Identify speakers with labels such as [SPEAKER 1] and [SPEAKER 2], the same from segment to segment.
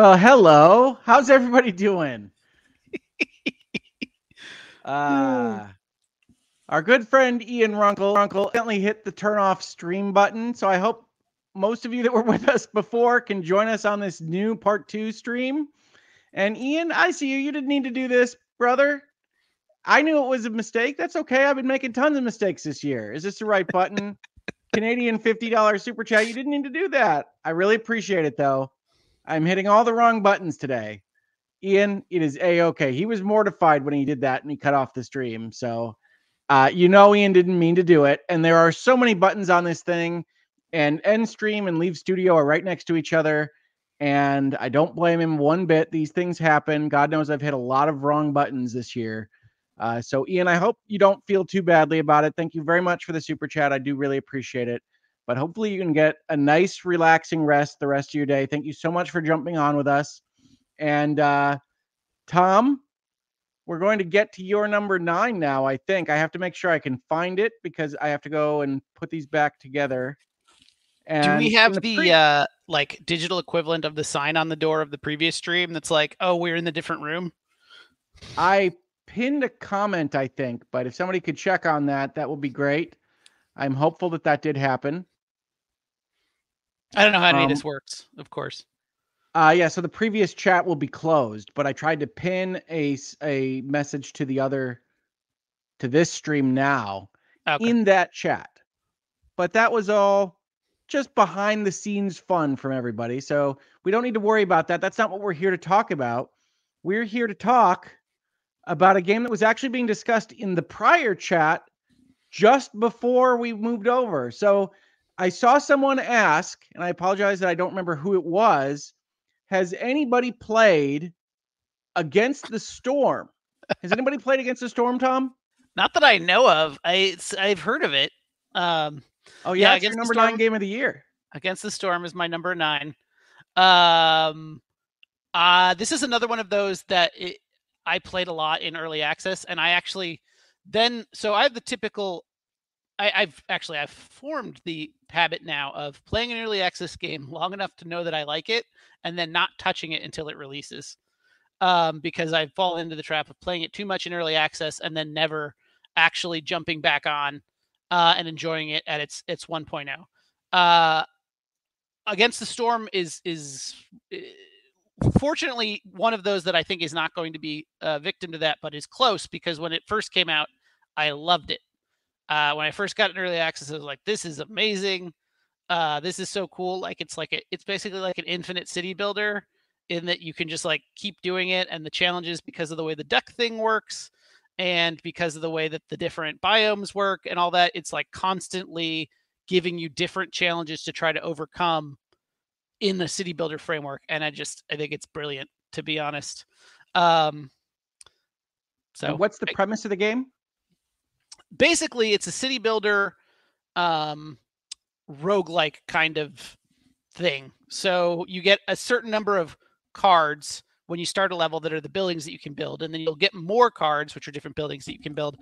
[SPEAKER 1] Well, hello. How's everybody doing? uh, our good friend Ian Runkle Runkle accidentally hit the turn off stream button. So I hope most of you that were with us before can join us on this new part two stream. And Ian, I see you. You didn't need to do this, brother. I knew it was a mistake. That's okay. I've been making tons of mistakes this year. Is this the right button? Canadian $50 super chat. You didn't need to do that. I really appreciate it though. I'm hitting all the wrong buttons today. Ian, it is a okay. He was mortified when he did that and he cut off the stream. So, uh, you know, Ian didn't mean to do it. And there are so many buttons on this thing, and end stream and leave studio are right next to each other. And I don't blame him one bit. These things happen. God knows I've hit a lot of wrong buttons this year. Uh, so, Ian, I hope you don't feel too badly about it. Thank you very much for the super chat. I do really appreciate it. But hopefully, you can get a nice, relaxing rest the rest of your day. Thank you so much for jumping on with us. And uh, Tom, we're going to get to your number nine now. I think I have to make sure I can find it because I have to go and put these back together.
[SPEAKER 2] And Do we have the, the pre- uh, like digital equivalent of the sign on the door of the previous stream that's like, oh, we're in the different room?
[SPEAKER 1] I pinned a comment, I think, but if somebody could check on that, that would be great. I'm hopeful that that did happen.
[SPEAKER 2] I don't know how any um, of this works, of course.
[SPEAKER 1] Uh, yeah, so the previous chat will be closed, but I tried to pin a a message to the other to this stream now okay. in that chat. But that was all just behind the scenes fun from everybody. So we don't need to worry about that. That's not what we're here to talk about. We're here to talk about a game that was actually being discussed in the prior chat just before we moved over. So I saw someone ask, and I apologize that I don't remember who it was has anybody played against the storm? Has anybody played against the storm, Tom?
[SPEAKER 2] Not that I know of. I I've heard of it. Um,
[SPEAKER 1] oh yeah, yeah your number storm, nine game of the year.
[SPEAKER 2] Against the storm is my number nine. Um, uh, this is another one of those that it, I played a lot in early access, and I actually then so I have the typical I, have actually I've formed the habit now of playing an early access game long enough to know that I like it, and then not touching it until it releases. Um, because I fall into the trap of playing it too much in early access and then never actually jumping back on uh, and enjoying it at its its 1.0. Uh, Against the Storm is is eh, fortunately one of those that I think is not going to be a victim to that, but is close because when it first came out, I loved it. Uh, when I first got in early access, I was like, "This is amazing! Uh, this is so cool!" Like it's like a, it's basically like an infinite city builder in that you can just like keep doing it, and the challenges because of the way the duck thing works, and because of the way that the different biomes work and all that, it's like constantly giving you different challenges to try to overcome in the city builder framework. And I just I think it's brilliant to be honest. Um,
[SPEAKER 1] so, and what's the premise of the game?
[SPEAKER 2] Basically it's a city builder um roguelike kind of thing. So you get a certain number of cards when you start a level that are the buildings that you can build and then you'll get more cards which are different buildings that you can build.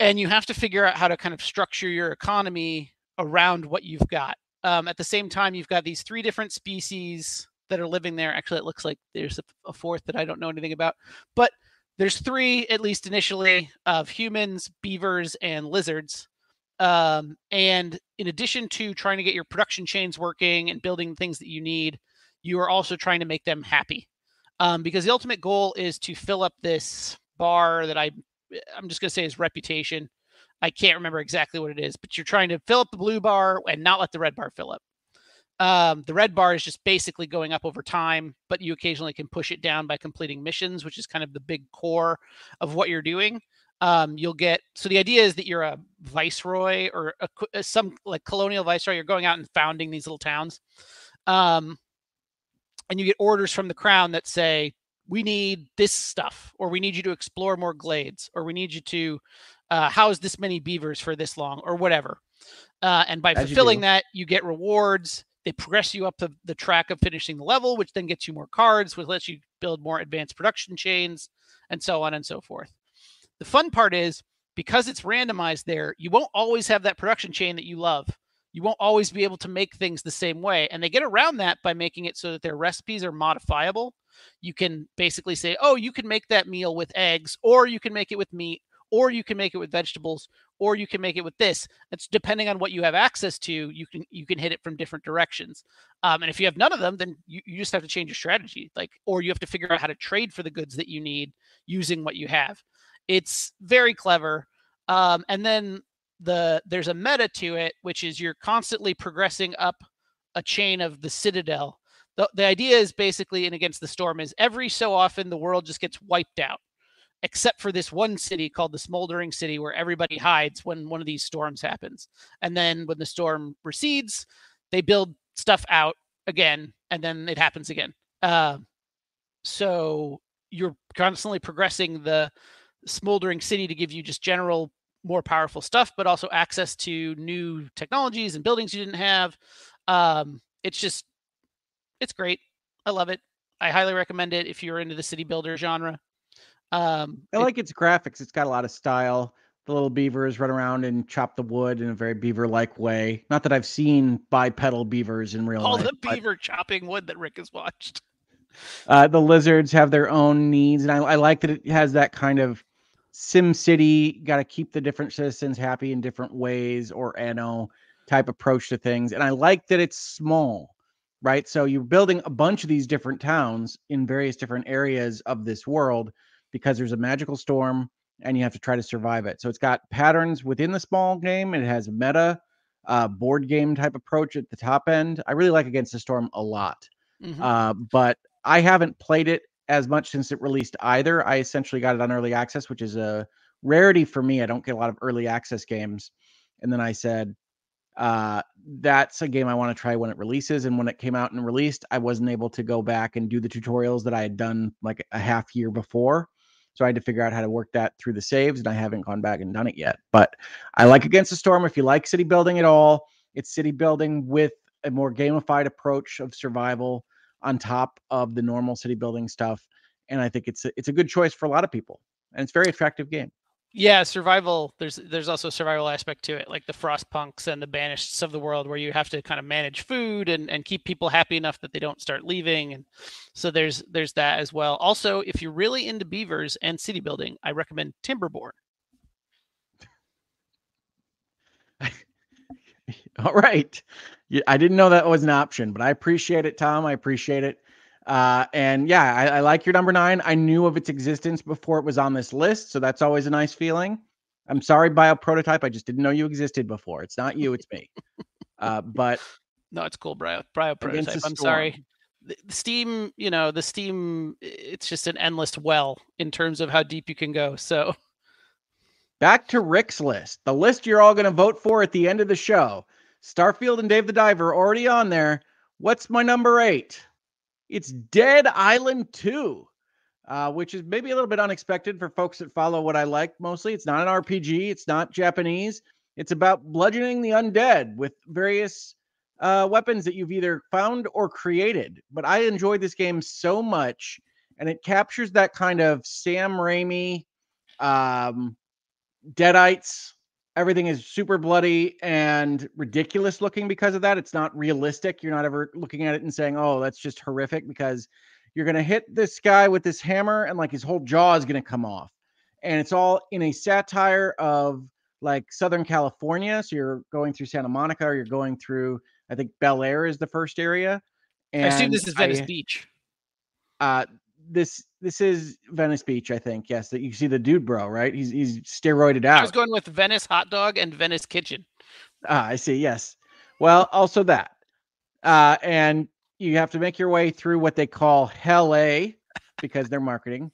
[SPEAKER 2] And you have to figure out how to kind of structure your economy around what you've got. Um, at the same time, you've got these three different species that are living there. Actually, it looks like there's a, a fourth that I don't know anything about. But there's three at least initially of humans beavers and lizards. Um, and in addition to trying to get your production chains working and building things that you need you are also trying to make them happy. Um, because the ultimate goal is to fill up this bar that i i'm just going to say is reputation. I can't remember exactly what it is but you're trying to fill up the blue bar and not let the red bar fill up um, the red bar is just basically going up over time, but you occasionally can push it down by completing missions, which is kind of the big core of what you're doing. Um, you'll get so the idea is that you're a viceroy or a, a, some like colonial viceroy. You're going out and founding these little towns, um, and you get orders from the crown that say, "We need this stuff," or "We need you to explore more glades," or "We need you to uh, house this many beavers for this long," or whatever. Uh, and by As fulfilling you that, you get rewards they progress you up the, the track of finishing the level, which then gets you more cards, which lets you build more advanced production chains, and so on and so forth. The fun part is because it's randomized there, you won't always have that production chain that you love. you won't always be able to make things the same way. And they get around that by making it so that their recipes are modifiable. You can basically say, oh, you can make that meal with eggs, or you can make it with meat, or you can make it with vegetables, or you can make it with this. It's depending on what you have access to. You can you can hit it from different directions. Um, and if you have none of them, then you, you just have to change your strategy. Like, or you have to figure out how to trade for the goods that you need using what you have. It's very clever. Um, and then the there's a meta to it, which is you're constantly progressing up a chain of the citadel. The, the idea is basically in against the storm is every so often the world just gets wiped out except for this one city called the smoldering city where everybody hides when one of these storms happens and then when the storm recedes they build stuff out again and then it happens again uh, so you're constantly progressing the smoldering city to give you just general more powerful stuff, but also access to new technologies and buildings you didn't have. Um, it's just, it's great. I love it. I highly recommend it if you're into the city builder genre. Um,
[SPEAKER 1] I like its graphics. It's got a lot of style. The little beavers run around and chop the wood in a very beaver-like way. Not that I've seen bipedal beavers in real
[SPEAKER 2] all
[SPEAKER 1] life.
[SPEAKER 2] All the beaver but... chopping wood that Rick has watched.
[SPEAKER 1] Uh, the lizards have their own needs, and I, I like that it has that kind of Sim City, got to keep the different citizens happy in different ways, or Anno type approach to things. And I like that it's small, right? So you're building a bunch of these different towns in various different areas of this world because there's a magical storm and you have to try to survive it. So it's got patterns within the small game. It has a meta uh, board game type approach at the top end. I really like Against the Storm a lot, mm-hmm. uh, but I haven't played it as much since it released either. I essentially got it on early access, which is a rarity for me. I don't get a lot of early access games. And then I said, uh, that's a game I want to try when it releases. And when it came out and released, I wasn't able to go back and do the tutorials that I had done like a half year before. So I had to figure out how to work that through the saves, and I haven't gone back and done it yet. But I like Against the Storm. If you like city building at all, it's city building with a more gamified approach of survival on top of the normal city building stuff. And I think it's a, it's a good choice for a lot of people, and it's a very attractive game.
[SPEAKER 2] Yeah, survival. There's there's also a survival aspect to it, like the Frostpunks and the Banished of the world, where you have to kind of manage food and, and keep people happy enough that they don't start leaving. And so there's there's that as well. Also, if you're really into beavers and city building, I recommend Timberborn.
[SPEAKER 1] All right. I didn't know that was an option, but I appreciate it, Tom. I appreciate it. Uh, and yeah, I, I, like your number nine. I knew of its existence before it was on this list, so that's always a nice feeling. I'm sorry, Bio Prototype. I just didn't know you existed before. It's not you, it's me. Uh, but
[SPEAKER 2] no, it's cool, Bio, Bio Prototype. I'm sorry. The Steam, you know, the Steam, it's just an endless well in terms of how deep you can go. So
[SPEAKER 1] back to Rick's list, the list you're all going to vote for at the end of the show. Starfield and Dave the Diver already on there. What's my number eight? It's Dead Island 2, uh, which is maybe a little bit unexpected for folks that follow what I like mostly. It's not an RPG, it's not Japanese. It's about bludgeoning the undead with various uh, weapons that you've either found or created. But I enjoyed this game so much, and it captures that kind of Sam Raimi, um, Deadites everything is super bloody and ridiculous looking because of that. It's not realistic. You're not ever looking at it and saying, "Oh, that's just horrific," because you're gonna hit this guy with this hammer and like his whole jaw is gonna come off, and it's all in a satire of like Southern California. So you're going through Santa Monica, or you're going through, I think Bel Air is the first area.
[SPEAKER 2] And I assume this is Venice I, Beach.
[SPEAKER 1] Uh, this this is Venice Beach, I think. Yes, that you see the dude, bro. Right? He's he's steroided out. I
[SPEAKER 2] was going with Venice Hot Dog and Venice Kitchen.
[SPEAKER 1] Ah, I see. Yes. Well, also that, uh, and you have to make your way through what they call Hell A, because they're marketing,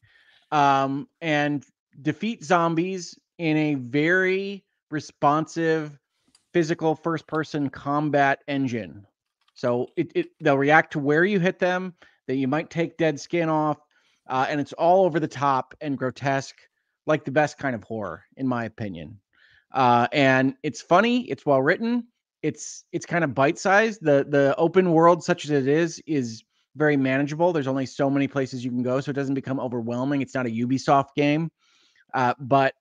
[SPEAKER 1] um, and defeat zombies in a very responsive, physical first-person combat engine. So it, it they'll react to where you hit them that you might take dead skin off, uh, and it's all over the top and grotesque, like the best kind of horror, in my opinion. Uh, and it's funny, it's well written, it's it's kind of bite sized. The the open world, such as it is, is very manageable. There's only so many places you can go, so it doesn't become overwhelming. It's not a Ubisoft game, uh, but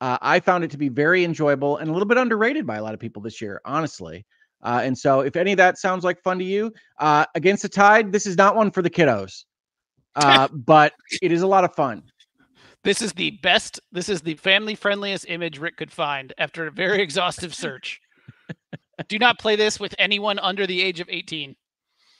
[SPEAKER 1] uh, I found it to be very enjoyable and a little bit underrated by a lot of people this year, honestly. Uh, and so, if any of that sounds like fun to you, uh, Against the Tide, this is not one for the kiddos, uh, but it is a lot of fun.
[SPEAKER 2] This is the best. This is the family friendliest image Rick could find after a very exhaustive search. Do not play this with anyone under the age of 18.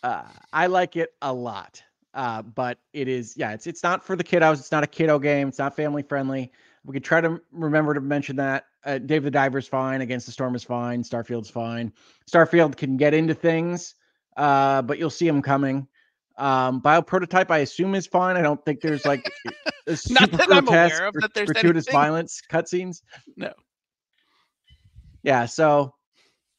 [SPEAKER 1] Uh, I like it a lot. Uh, but it is, yeah, it's it's not for the kiddos. It's not a kiddo game. It's not family friendly. We could try to remember to mention that. Uh, Dave the Diver's fine. Against the Storm is fine. Starfield's fine. Starfield can get into things, uh, but you'll see him coming. Um, Bio Prototype, I assume, is fine. I don't think there's like
[SPEAKER 2] not that I'm aware of that there's
[SPEAKER 1] gratuitous anything. violence cutscenes.
[SPEAKER 2] No.
[SPEAKER 1] Yeah, so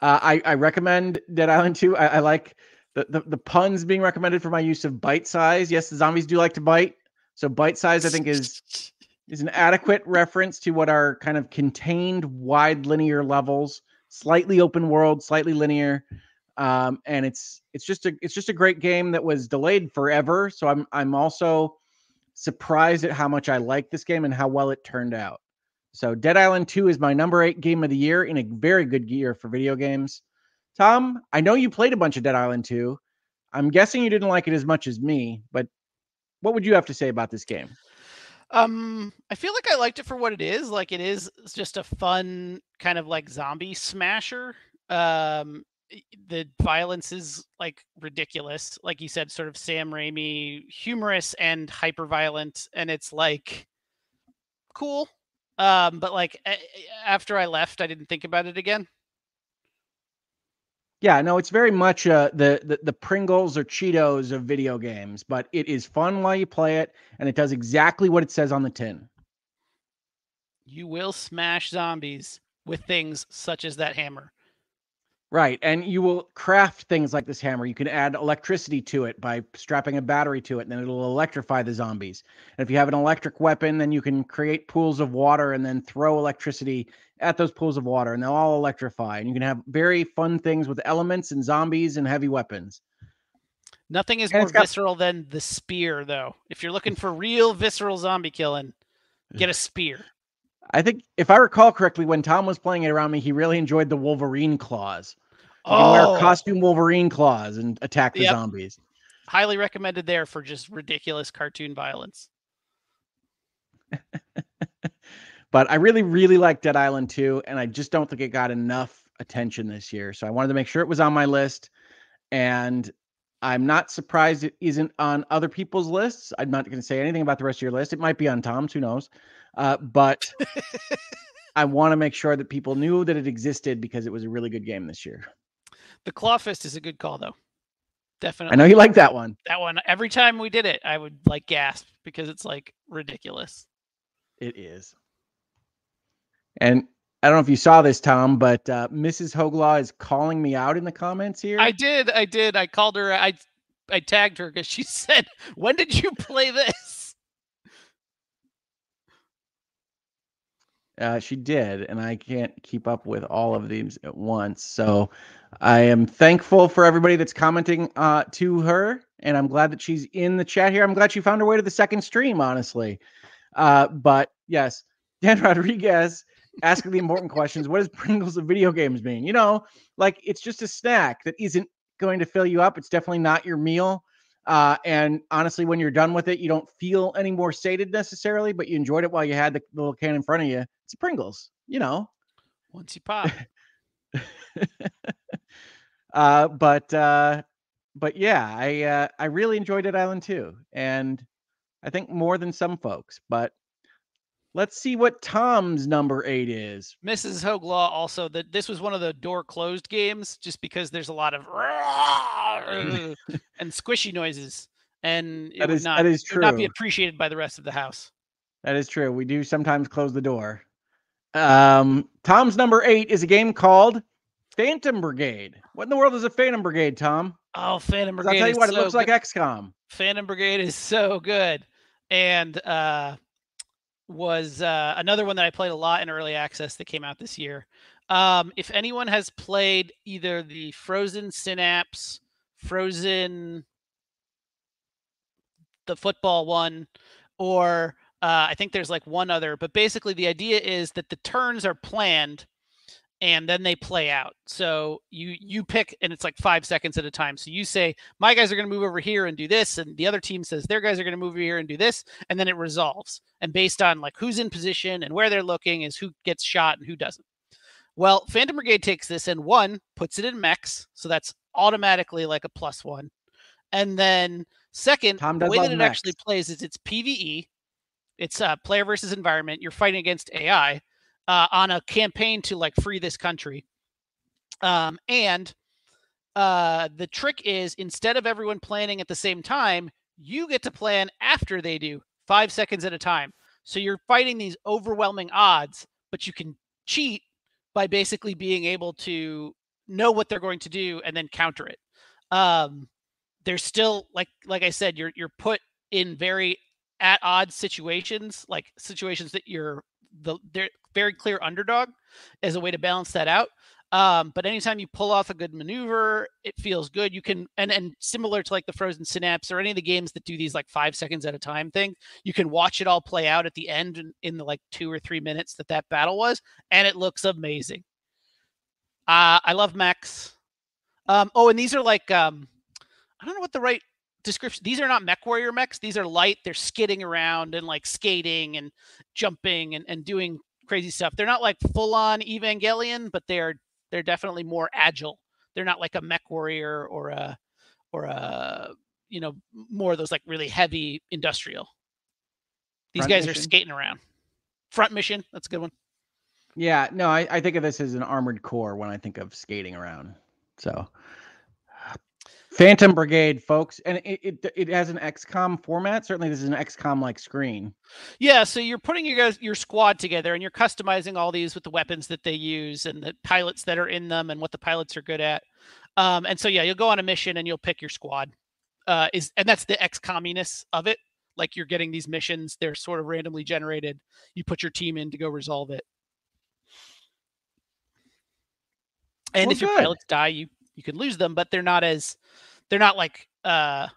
[SPEAKER 1] uh, I I recommend Dead Island 2. I, I like the, the, the puns being recommended for my use of bite size. Yes, the zombies do like to bite. So bite size, I think, is is an adequate reference to what are kind of contained, wide linear levels, slightly open world, slightly linear. Um, and it's it's just a it's just a great game that was delayed forever. So I'm I'm also surprised at how much I like this game and how well it turned out. So Dead Island 2 is my number eight game of the year in a very good year for video games. Tom, I know you played a bunch of Dead Island 2. I'm guessing you didn't like it as much as me, but what would you have to say about this game?
[SPEAKER 2] Um, I feel like I liked it for what it is. Like it is just a fun kind of like zombie smasher. Um, the violence is like ridiculous, like you said, sort of Sam Raimi, humorous and hyper violent, and it's like cool. Um, but like after I left, I didn't think about it again.
[SPEAKER 1] Yeah, no, it's very much uh, the, the the Pringles or Cheetos of video games, but it is fun while you play it, and it does exactly what it says on the tin.
[SPEAKER 2] You will smash zombies with things such as that hammer.
[SPEAKER 1] Right. And you will craft things like this hammer. You can add electricity to it by strapping a battery to it, and then it'll electrify the zombies. And if you have an electric weapon, then you can create pools of water and then throw electricity at those pools of water, and they'll all electrify. And you can have very fun things with elements and zombies and heavy weapons.
[SPEAKER 2] Nothing is and more got... visceral than the spear, though. If you're looking for real visceral zombie killing, get a spear.
[SPEAKER 1] I think if I recall correctly, when Tom was playing it around me, he really enjoyed the Wolverine claws. You oh. wear costume Wolverine claws and attack the yep. zombies.
[SPEAKER 2] Highly recommended there for just ridiculous cartoon violence.
[SPEAKER 1] but I really, really like Dead Island 2, and I just don't think it got enough attention this year. So I wanted to make sure it was on my list. And I'm not surprised it isn't on other people's lists. I'm not going to say anything about the rest of your list. It might be on Tom's, who knows? Uh, but I want to make sure that people knew that it existed because it was a really good game this year.
[SPEAKER 2] The Claw Fist is a good call, though. Definitely.
[SPEAKER 1] I know you like that one.
[SPEAKER 2] That one. Every time we did it, I would like gasp because it's like ridiculous.
[SPEAKER 1] It is. And I don't know if you saw this, Tom, but uh, Mrs. HoegLaw is calling me out in the comments here.
[SPEAKER 2] I did. I did. I called her. I I tagged her because she said, "When did you play this?"
[SPEAKER 1] Uh, she did, and I can't keep up with all of these at once. So I am thankful for everybody that's commenting uh, to her, and I'm glad that she's in the chat here. I'm glad she found her way to the second stream, honestly. Uh, but yes, Dan Rodriguez asking the important questions. What does Pringles of video games mean? You know, like it's just a snack that isn't going to fill you up. It's definitely not your meal. Uh, and honestly, when you're done with it, you don't feel any more sated necessarily, but you enjoyed it while you had the little can in front of you. It's Pringles, you know.
[SPEAKER 2] Once you pop.
[SPEAKER 1] uh, but uh, but yeah, I uh, I really enjoyed Dead Island 2, and I think more than some folks. But let's see what Tom's number eight is.
[SPEAKER 2] Mrs. HoegLaw also that this was one of the door closed games, just because there's a lot of and squishy noises, and it that is, would not that is true. not be appreciated by the rest of the house.
[SPEAKER 1] That is true. We do sometimes close the door. Um, Tom's number eight is a game called Phantom Brigade. What in the world is a Phantom Brigade, Tom?
[SPEAKER 2] Oh, Phantom Brigade!
[SPEAKER 1] I'll tell you what,
[SPEAKER 2] it
[SPEAKER 1] looks good. like XCOM.
[SPEAKER 2] Phantom Brigade is so good, and uh, was uh, another one that I played a lot in early access that came out this year. Um, if anyone has played either the Frozen Synapse, Frozen, the football one, or uh, I think there's like one other, but basically the idea is that the turns are planned and then they play out. So you you pick and it's like 5 seconds at a time. So you say my guys are going to move over here and do this and the other team says their guys are going to move over here and do this and then it resolves. And based on like who's in position and where they're looking is who gets shot and who doesn't. Well, Phantom Brigade takes this and one puts it in mechs, so that's automatically like a plus 1. And then second, the way that it
[SPEAKER 1] mechs.
[SPEAKER 2] actually plays is it's PvE. It's uh, player versus environment. You're fighting against AI uh, on a campaign to like free this country. Um, and uh, the trick is instead of everyone planning at the same time, you get to plan after they do, five seconds at a time. So you're fighting these overwhelming odds, but you can cheat by basically being able to know what they're going to do and then counter it. Um, there's still like like I said, you're you're put in very at odds situations, like situations that you're the they're very clear underdog as a way to balance that out. Um, but anytime you pull off a good maneuver, it feels good. You can and and similar to like the Frozen Synapse or any of the games that do these like five seconds at a time thing, you can watch it all play out at the end in, in the like two or three minutes that that battle was, and it looks amazing. Uh, I love mechs. Um, oh, and these are like um, I don't know what the right description. These are not Mech Warrior mechs. These are light. They're skidding around and like skating and jumping and, and doing crazy stuff. They're not like full on Evangelion, but they're they're definitely more agile. They're not like a Mech Warrior or a or a you know more of those like really heavy industrial. These
[SPEAKER 1] Front
[SPEAKER 2] guys are skating around. Front mission. That's a good one.
[SPEAKER 1] Yeah, no, I, I think of this as an armored core when I think of skating around. So, Phantom Brigade, folks, and it it, it has an XCOM format. Certainly, this is an XCOM like screen.
[SPEAKER 2] Yeah, so you're putting your guys your squad together and you're customizing all these with the weapons that they use and the pilots that are in them and what the pilots are good at. Um, and so yeah, you'll go on a mission and you'll pick your squad. Uh, is and that's the XCOMiness of it. Like you're getting these missions, they're sort of randomly generated. You put your team in to go resolve it. And
[SPEAKER 1] Well,
[SPEAKER 2] if your
[SPEAKER 1] good.
[SPEAKER 2] pilots die, you you can lose them, but they're not as they're not like uh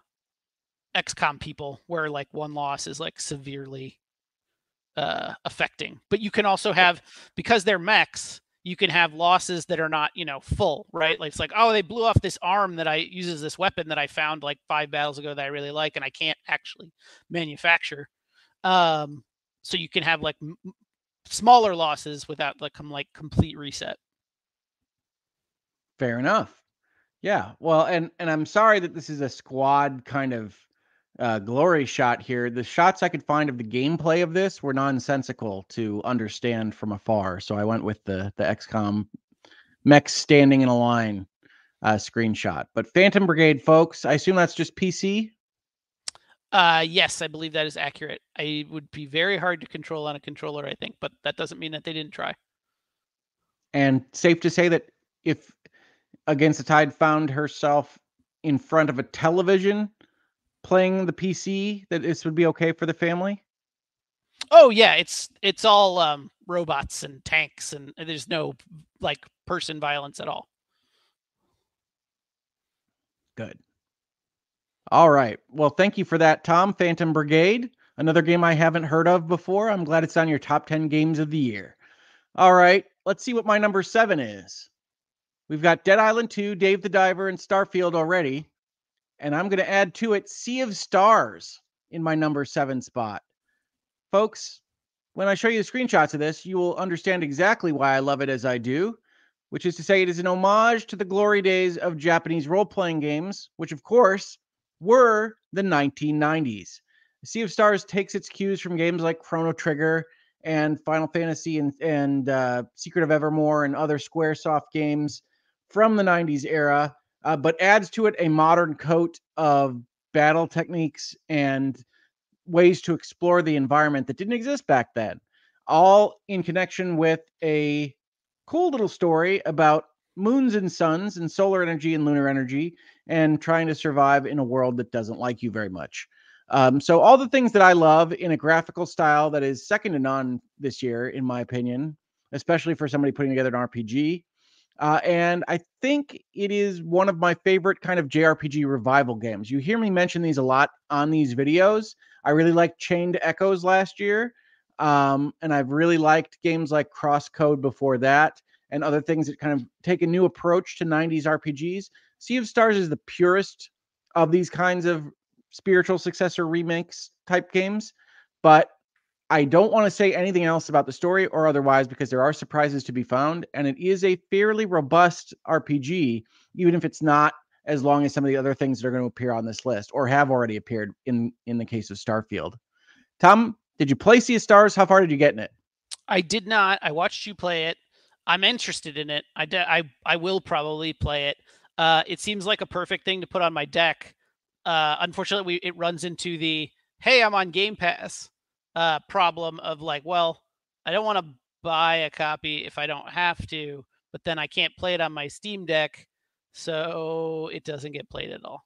[SPEAKER 2] XCOM people where like one loss is like severely uh affecting. But you can also have because they're mechs, you can have losses that are not, you know, full, right? Like it's like, oh, they blew off this arm that I uses this weapon that I found like five battles ago that I really like and I can't actually manufacture. Um so you can have like m- smaller losses without like com- like complete reset.
[SPEAKER 1] Fair enough. Yeah. Well, and and I'm sorry that this is a squad kind of uh, glory shot here. The shots I could find of the gameplay of this were nonsensical to understand from afar. So I went with the the XCOM mechs standing in a line uh, screenshot. But Phantom Brigade, folks, I assume that's just PC.
[SPEAKER 2] Uh, yes, I believe that is accurate. I would be very hard to control on a controller, I think, but that doesn't mean that they didn't try.
[SPEAKER 1] And safe to say that if Against the Tide found herself in front of a television playing the PC, that this would be okay for the family.
[SPEAKER 2] Oh yeah, it's it's all um, robots and tanks, and there's no like person violence at all.
[SPEAKER 1] Good. All right. Well, thank you for that, Tom. Phantom Brigade, another game I haven't heard of before. I'm glad it's on your top 10 games of the year. All right. Let's see what my number seven is. We've got Dead Island 2, Dave the Diver, and Starfield already. And I'm going to add to it Sea of Stars in my number seven spot. Folks, when I show you the screenshots of this, you will understand exactly why I love it as I do, which is to say, it is an homage to the glory days of Japanese role playing games, which, of course, were the 1990s. Sea of Stars takes its cues from games like Chrono Trigger and Final Fantasy and, and uh, Secret of Evermore and other Squaresoft games from the 90s era, uh, but adds to it a modern coat of battle techniques and ways to explore the environment that didn't exist back then. All in connection with a cool little story about moons and suns and solar energy and lunar energy and trying to survive in a world that doesn't like you very much. Um, so all the things that I love in a graphical style that is second to none this year, in my opinion, especially for somebody putting together an RPG. Uh, and I think it is one of my favorite kind of JRPG revival games. You hear me mention these a lot on these videos. I really liked Chained Echoes last year. Um, and I've really liked games like Cross Code before that. and other things that kind of take a new approach to 90s RPGs. Sea of Stars is the purest of these kinds of spiritual successor remakes type games, but I don't want to say anything else about the story or otherwise because there are surprises to be found, and it is a fairly robust RPG, even if it's not as long as some of the other things that are going to appear on this list or have already appeared in in the case of Starfield. Tom, did you play Sea of Stars? How far did you get in it?
[SPEAKER 2] I did not. I watched you play it. I'm interested in it. I de- I I will probably play it. Uh, it seems like a perfect thing to put on my deck. Uh, unfortunately, we, it runs into the hey, I'm on Game Pass uh, problem of like, well, I don't want to buy a copy if I don't have to, but then I can't play it on my Steam Deck, so it doesn't get played at all.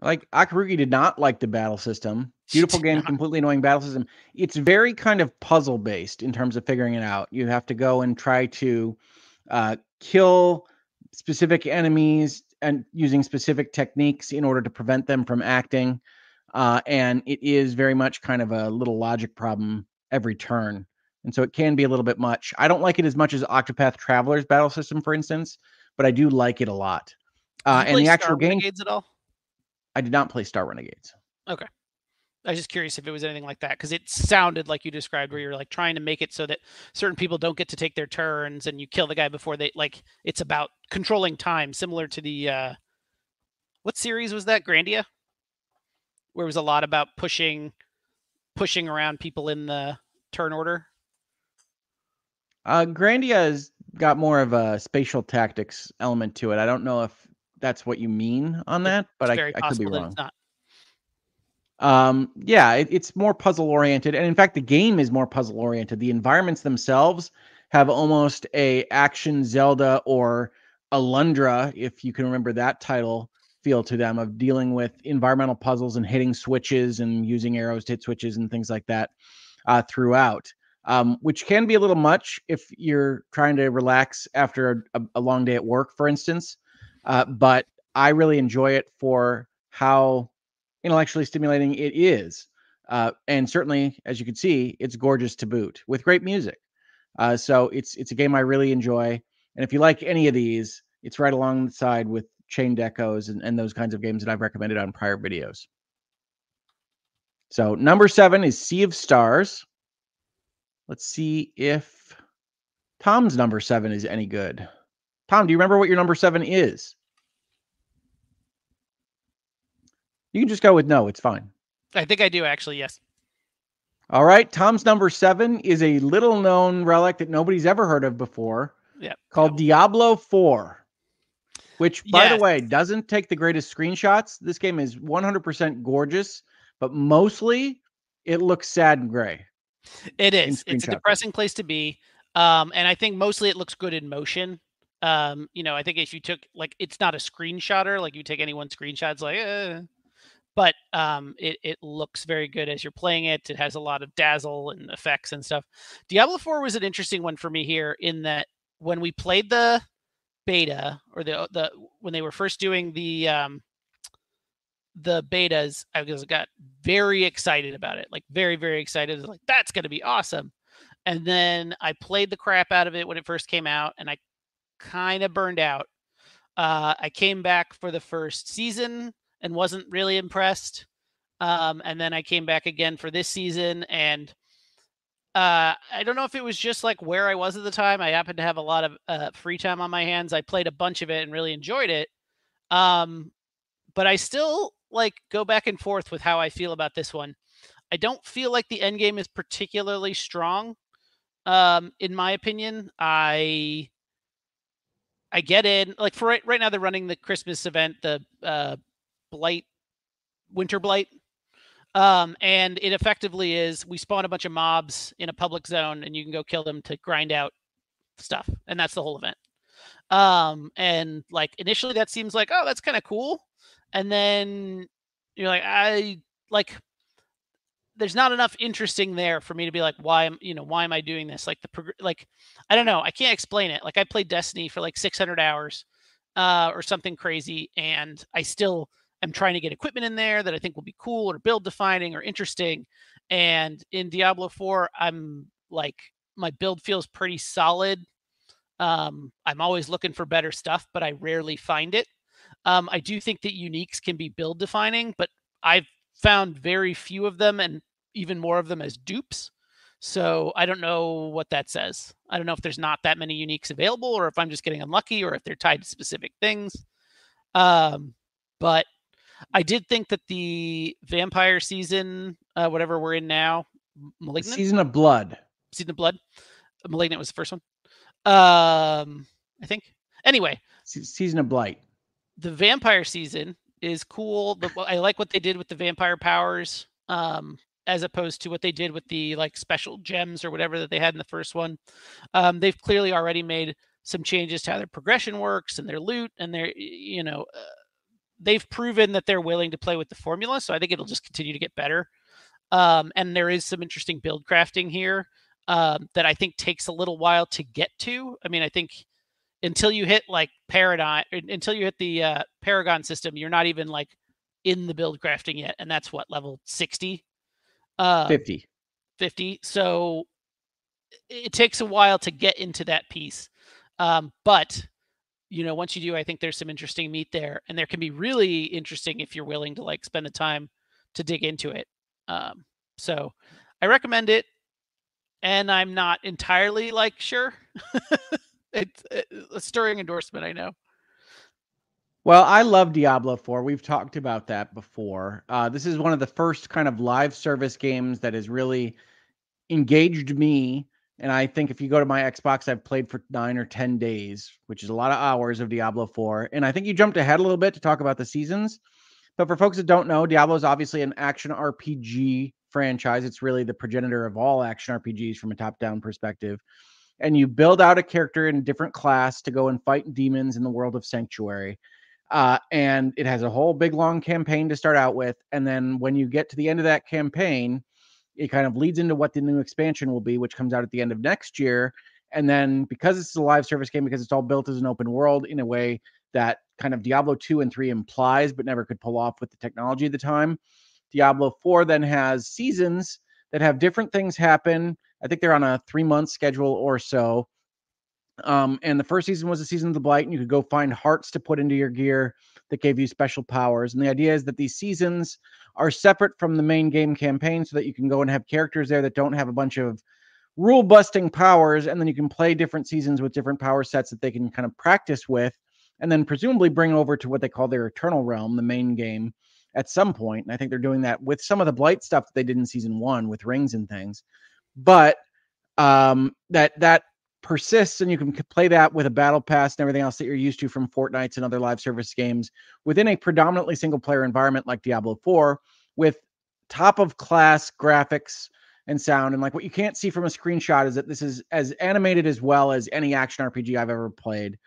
[SPEAKER 1] Like Akarugi did not like the battle system. Beautiful game, completely annoying battle system. It's very kind of puzzle based in terms of figuring it out. You have to go and try to uh, kill specific enemies and using specific techniques in order to prevent them from acting. Uh, and it is very much kind of a little logic problem every turn. And so it can be a little bit much. I don't like it as much as Octopath Traveler's battle system, for instance, but I do like it a lot. Uh, and the actual game.
[SPEAKER 2] Renegades at all?
[SPEAKER 1] I did not play Star Renegades.
[SPEAKER 2] Okay. I was just curious if it was anything like that because it sounded like you described where you're like trying to make it so that certain people don't get to take their turns and you kill the guy before they like it's about controlling time, similar to the uh what series was that? Grandia? Where it was a lot about pushing pushing around people in the turn order.
[SPEAKER 1] Uh Grandia has got more of a spatial tactics element to it. I don't know if that's what you mean on that, but I, I could be wrong. Um, yeah, it, it's more puzzle oriented, and in fact, the game is more puzzle oriented. The environments themselves have almost a action Zelda or Alundra, if you can remember that title, feel to them of dealing with environmental puzzles and hitting switches and using arrows to hit switches and things like that uh, throughout. Um, which can be a little much if you're trying to relax after a, a long day at work, for instance. Uh, but I really enjoy it for how intellectually stimulating it is. Uh, and certainly, as you can see, it's gorgeous to boot with great music. Uh, so it's it's a game I really enjoy. And if you like any of these, it's right alongside with Chained Echoes and, and those kinds of games that I've recommended on prior videos. So number seven is Sea of Stars. Let's see if Tom's number seven is any good. Tom, do you remember what your number seven is? You can just go with no. It's fine.
[SPEAKER 2] I think I do actually. Yes.
[SPEAKER 1] All right. Tom's number seven is a little known relic that nobody's ever heard of before.
[SPEAKER 2] Yeah.
[SPEAKER 1] Called Diablo 4, which, by yes. the way, doesn't take the greatest screenshots. This game is 100% gorgeous, but mostly it looks sad and gray.
[SPEAKER 2] It is. It's a depressing place to be. Um, and I think mostly it looks good in motion. Um, you know, I think if you took like it's not a screenshotter, like you take any one screenshot, it's like, eh, but um, it, it looks very good as you're playing it. It has a lot of dazzle and effects and stuff. Diablo 4 was an interesting one for me here in that when we played the beta or the the when they were first doing the um, the betas, I was got very excited about it, like very very excited, like that's to be awesome. And then I played the crap out of it when it first came out, and I kind of burned out. Uh, I came back for the first season and wasn't really impressed. Um, and then I came back again for this season, and uh, I don't know if it was just like where I was at the time. I happened to have a lot of uh, free time on my hands. I played a bunch of it and really enjoyed it. Um, but I still like go back and forth with how I feel about this one. I don't feel like the end game is particularly strong. Um, in my opinion, I I get in like for right right now they're running the Christmas event, the uh, blight, winter blight. Um, and it effectively is we spawn a bunch of mobs in a public zone and you can go kill them to grind out stuff. And that's the whole event. Um, and like initially that seems like, oh, that's kind of cool. And then you're like, I like there's not enough interesting there for me to be like why am you know why am i doing this like the prog- like i don't know i can't explain it like i played destiny for like 600 hours uh or something crazy and i still am trying to get equipment in there that I think will be cool or build defining or interesting. And in Diablo 4, I'm like my build feels pretty solid. Um, I'm always looking for better stuff, but I rarely find it. Um, I do think that uniques can be build defining, but I've found very few of them and even more of them as dupes. So I don't know what that says. I don't know if there's not that many uniques available or if I'm just getting unlucky or if they're tied to specific things. Um, but I did think that the vampire season, uh, whatever we're in now, Malignant?
[SPEAKER 1] Season of Blood.
[SPEAKER 2] Season of Blood. Malignant was the first one. Um, I think. Anyway,
[SPEAKER 1] season of Blight.
[SPEAKER 2] The vampire season is cool. The, I like what they did with the vampire powers, um, as opposed to what they did with the like special gems or whatever that they had in the first one. Um, they've clearly already made some changes to how their progression works and their loot and their, you know, uh, they've proven that they're willing to play with the formula. So I think it'll just continue to get better. Um, and there is some interesting build crafting here um, that I think takes a little while to get to. I mean, I think until you hit like paradigm, until you hit the uh, Paragon system, you're not even like in the build crafting yet, and that's what level sixty,
[SPEAKER 1] uh, fifty,
[SPEAKER 2] fifty. So it takes a while to get into that piece, um, but you know, once you do, I think there's some interesting meat there, and there can be really interesting if you're willing to like spend the time to dig into it. Um, so I recommend it, and I'm not entirely like sure. it's a stirring endorsement, I know.
[SPEAKER 1] Well, I love Diablo 4. We've talked about that before. Uh, this is one of the first kind of live service games that has really engaged me. And I think if you go to my Xbox, I've played for nine or 10 days, which is a lot of hours of Diablo 4. And I think you jumped ahead a little bit to talk about the seasons. But for folks that don't know, Diablo is obviously an action RPG franchise. It's really the progenitor of all action RPGs from a top down perspective. And you build out a character in a different class to go and fight demons in the world of Sanctuary. Uh, and it has a whole big long campaign to start out with. And then when you get to the end of that campaign, it kind of leads into what the new expansion will be, which comes out at the end of next year. And then because it's a live service game, because it's all built as an open world in a way that kind of Diablo 2 and 3 implies, but never could pull off with the technology at the time. Diablo 4 then has seasons that have different things happen. I think they're on a three month schedule or so. Um, and the first season was the season of the blight, and you could go find hearts to put into your gear that gave you special powers. And the idea is that these seasons are separate from the main game campaign so that you can go and have characters there that don't have a bunch of rule busting powers. And then you can play different seasons with different power sets that they can kind of practice with and then presumably bring over to what they call their Eternal Realm, the main game, at some point. And I think they're doing that with some of the Blight stuff that they did in season one with rings and things. But um, that that persists, and you can play that with a battle pass and everything else that you're used to from Fortnite and other live service games within a predominantly single player environment like Diablo 4 with top of class graphics and sound. And like what you can't see from a screenshot is that this is as animated as well as any action RPG I've ever played.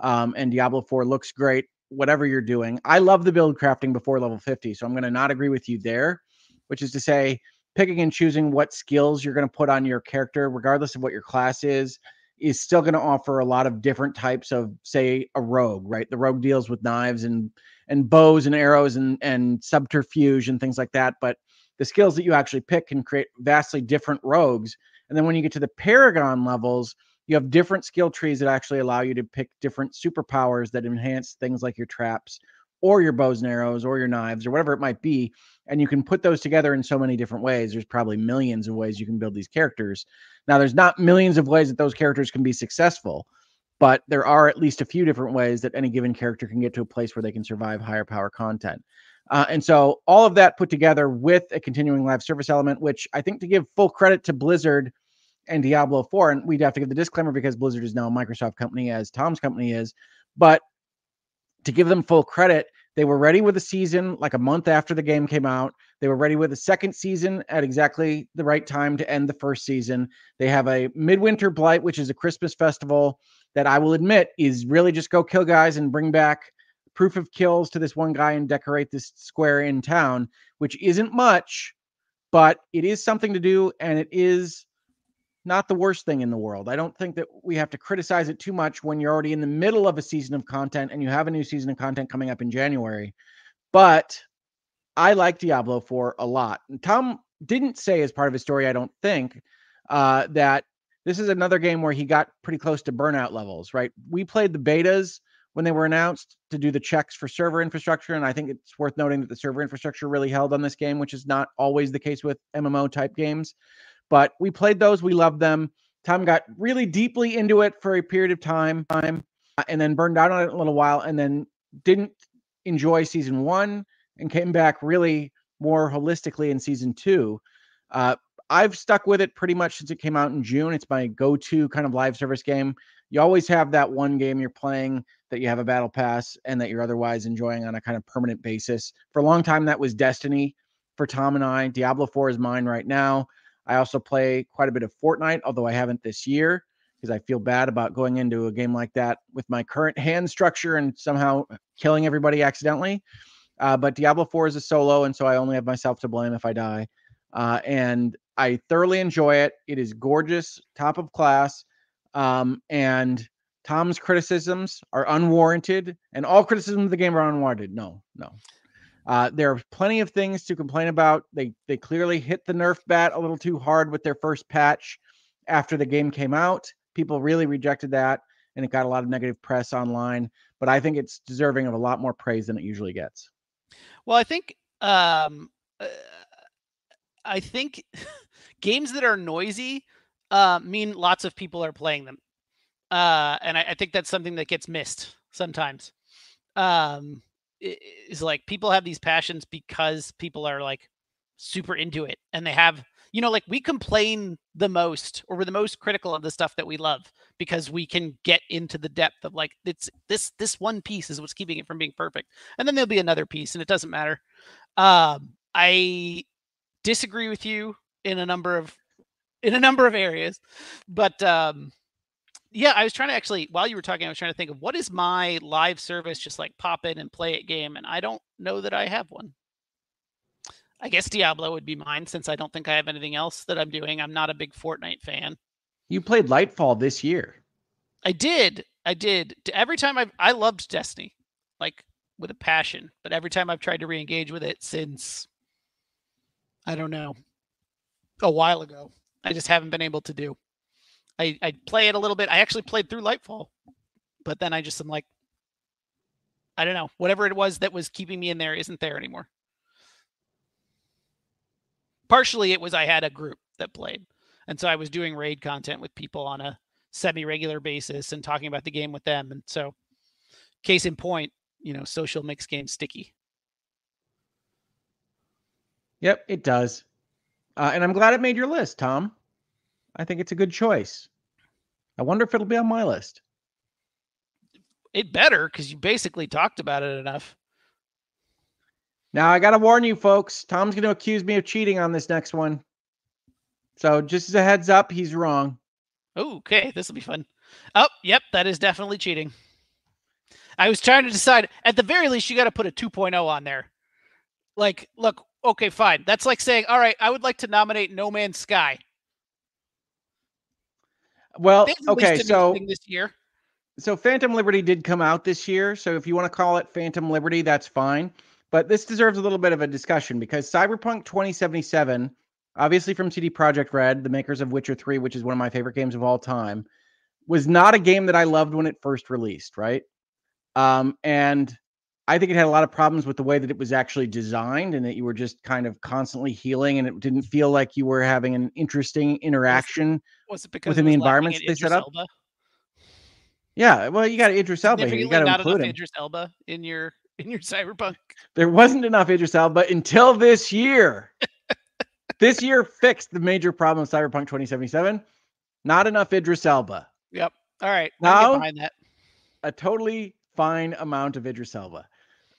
[SPEAKER 1] Um, and Diablo 4 looks great, whatever you're doing. I love the build crafting before level 50. So I'm going to not agree with you there, which is to say, picking and choosing what skills you're going to put on your character, regardless of what your class is, is still going to offer a lot of different types of, say, a rogue, right? The rogue deals with knives and and bows and arrows and and subterfuge and things like that. But the skills that you actually pick can create vastly different rogues. And then when you get to the paragon levels, you have different skill trees that actually allow you to pick different superpowers that enhance things like your traps or your bows and arrows or your knives or whatever it might be and you can put those together in so many different ways there's probably millions of ways you can build these characters now there's not millions of ways that those characters can be successful but there are at least a few different ways that any given character can get to a place where they can survive higher power content uh, and so all of that put together with a continuing live service element which i think to give full credit to blizzard and Diablo 4. And we'd have to give the disclaimer because Blizzard is now a Microsoft company, as Tom's company is. But to give them full credit, they were ready with a season like a month after the game came out. They were ready with a second season at exactly the right time to end the first season. They have a Midwinter Blight, which is a Christmas festival that I will admit is really just go kill guys and bring back proof of kills to this one guy and decorate this square in town, which isn't much, but it is something to do and it is not the worst thing in the world. I don't think that we have to criticize it too much when you're already in the middle of a season of content and you have a new season of content coming up in January. But I like Diablo 4 a lot. And Tom didn't say as part of his story, I don't think, uh, that this is another game where he got pretty close to burnout levels, right? We played the betas when they were announced to do the checks for server infrastructure. And I think it's worth noting that the server infrastructure really held on this game, which is not always the case with MMO type games. But we played those, we loved them. Tom got really deeply into it for a period of time, time and then burned out on it a little while, and then didn't enjoy season one and came back really more holistically in season two. Uh, I've stuck with it pretty much since it came out in June. It's my go-to kind of live service game. You always have that one game you're playing that you have a battle pass and that you're otherwise enjoying on a kind of permanent basis. For a long time, that was Destiny for Tom and I. Diablo 4 is mine right now. I also play quite a bit of Fortnite, although I haven't this year because I feel bad about going into a game like that with my current hand structure and somehow killing everybody accidentally. Uh, but Diablo 4 is a solo, and so I only have myself to blame if I die. Uh, and I thoroughly enjoy it. It is gorgeous, top of class. Um, and Tom's criticisms are unwarranted, and all criticisms of the game are unwarranted. No, no. Uh, there are plenty of things to complain about. They they clearly hit the nerf bat a little too hard with their first patch after the game came out. People really rejected that, and it got a lot of negative press online. But I think it's deserving of a lot more praise than it usually gets.
[SPEAKER 2] Well, I think um, uh, I think games that are noisy uh, mean lots of people are playing them, uh, and I, I, think that's something that gets missed sometimes. Um, is like people have these passions because people are like super into it, and they have you know like we complain the most or we're the most critical of the stuff that we love because we can get into the depth of like it's this this one piece is what's keeping it from being perfect and then there'll be another piece and it doesn't matter um i disagree with you in a number of in a number of areas. But um yeah, I was trying to actually while you were talking, I was trying to think of what is my live service just like pop in and play it game, and I don't know that I have one. I guess Diablo would be mine since I don't think I have anything else that I'm doing. I'm not a big Fortnite fan.
[SPEAKER 1] You played Lightfall this year.
[SPEAKER 2] I did. I did. Every time I I loved Destiny, like with a passion. But every time I've tried to re-engage with it since I don't know, a while ago. I just haven't been able to do. I, I play it a little bit. I actually played through Lightfall, but then I just am like, I don't know, whatever it was that was keeping me in there isn't there anymore. Partially, it was I had a group that played, and so I was doing raid content with people on a semi-regular basis and talking about the game with them. And so, case in point, you know, social makes games sticky.
[SPEAKER 1] Yep, it does. Uh, and I'm glad it made your list, Tom. I think it's a good choice. I wonder if it'll be on my list.
[SPEAKER 2] It better because you basically talked about it enough.
[SPEAKER 1] Now I gotta warn you, folks. Tom's gonna accuse me of cheating on this next one. So just as a heads up, he's wrong.
[SPEAKER 2] Okay, this will be fun. Oh, yep, that is definitely cheating. I was trying to decide. At the very least, you got to put a 2.0 on there. Like, look, okay, fine. That's like saying, all right, I would like to nominate No Man's Sky.
[SPEAKER 1] Well, okay, so
[SPEAKER 2] this year.
[SPEAKER 1] So Phantom Liberty did come out this year. So if you want to call it Phantom Liberty, that's fine. But this deserves a little bit of a discussion because Cyberpunk 2077, obviously from CD Projekt Red, the makers of Witcher 3, which is one of my favorite games of all time, was not a game that I loved when it first released, right? Um, and I think it had a lot of problems with the way that it was actually designed and that you were just kind of constantly healing and it didn't feel like you were having an interesting interaction
[SPEAKER 2] was it because
[SPEAKER 1] within
[SPEAKER 2] it
[SPEAKER 1] the environments they set up. Elba? Yeah, well, you got Idris Elba. You got to include him.
[SPEAKER 2] Idris Elba in your in your cyberpunk.
[SPEAKER 1] There wasn't enough Idris Elba until this year. this year fixed the major problem of Cyberpunk 2077. Not enough Idris Elba.
[SPEAKER 2] Yep. All right.
[SPEAKER 1] Now, a totally fine amount of Idris Elba.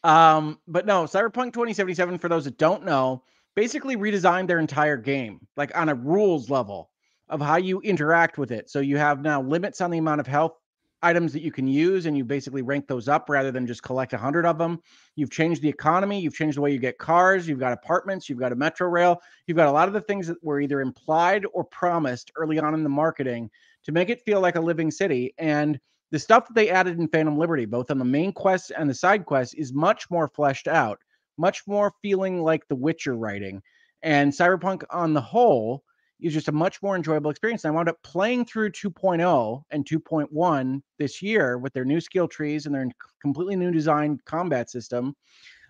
[SPEAKER 1] Um, but no, Cyberpunk 2077, for those that don't know, basically redesigned their entire game, like on a rules level of how you interact with it. So you have now limits on the amount of health items that you can use, and you basically rank those up rather than just collect a hundred of them. You've changed the economy, you've changed the way you get cars, you've got apartments, you've got a metro rail, you've got a lot of the things that were either implied or promised early on in the marketing to make it feel like a living city. And the stuff that they added in Phantom Liberty, both on the main quest and the side quest, is much more fleshed out, much more feeling like the Witcher writing. And Cyberpunk on the whole is just a much more enjoyable experience. And I wound up playing through 2.0 and 2.1 this year with their new skill trees and their completely new design combat system.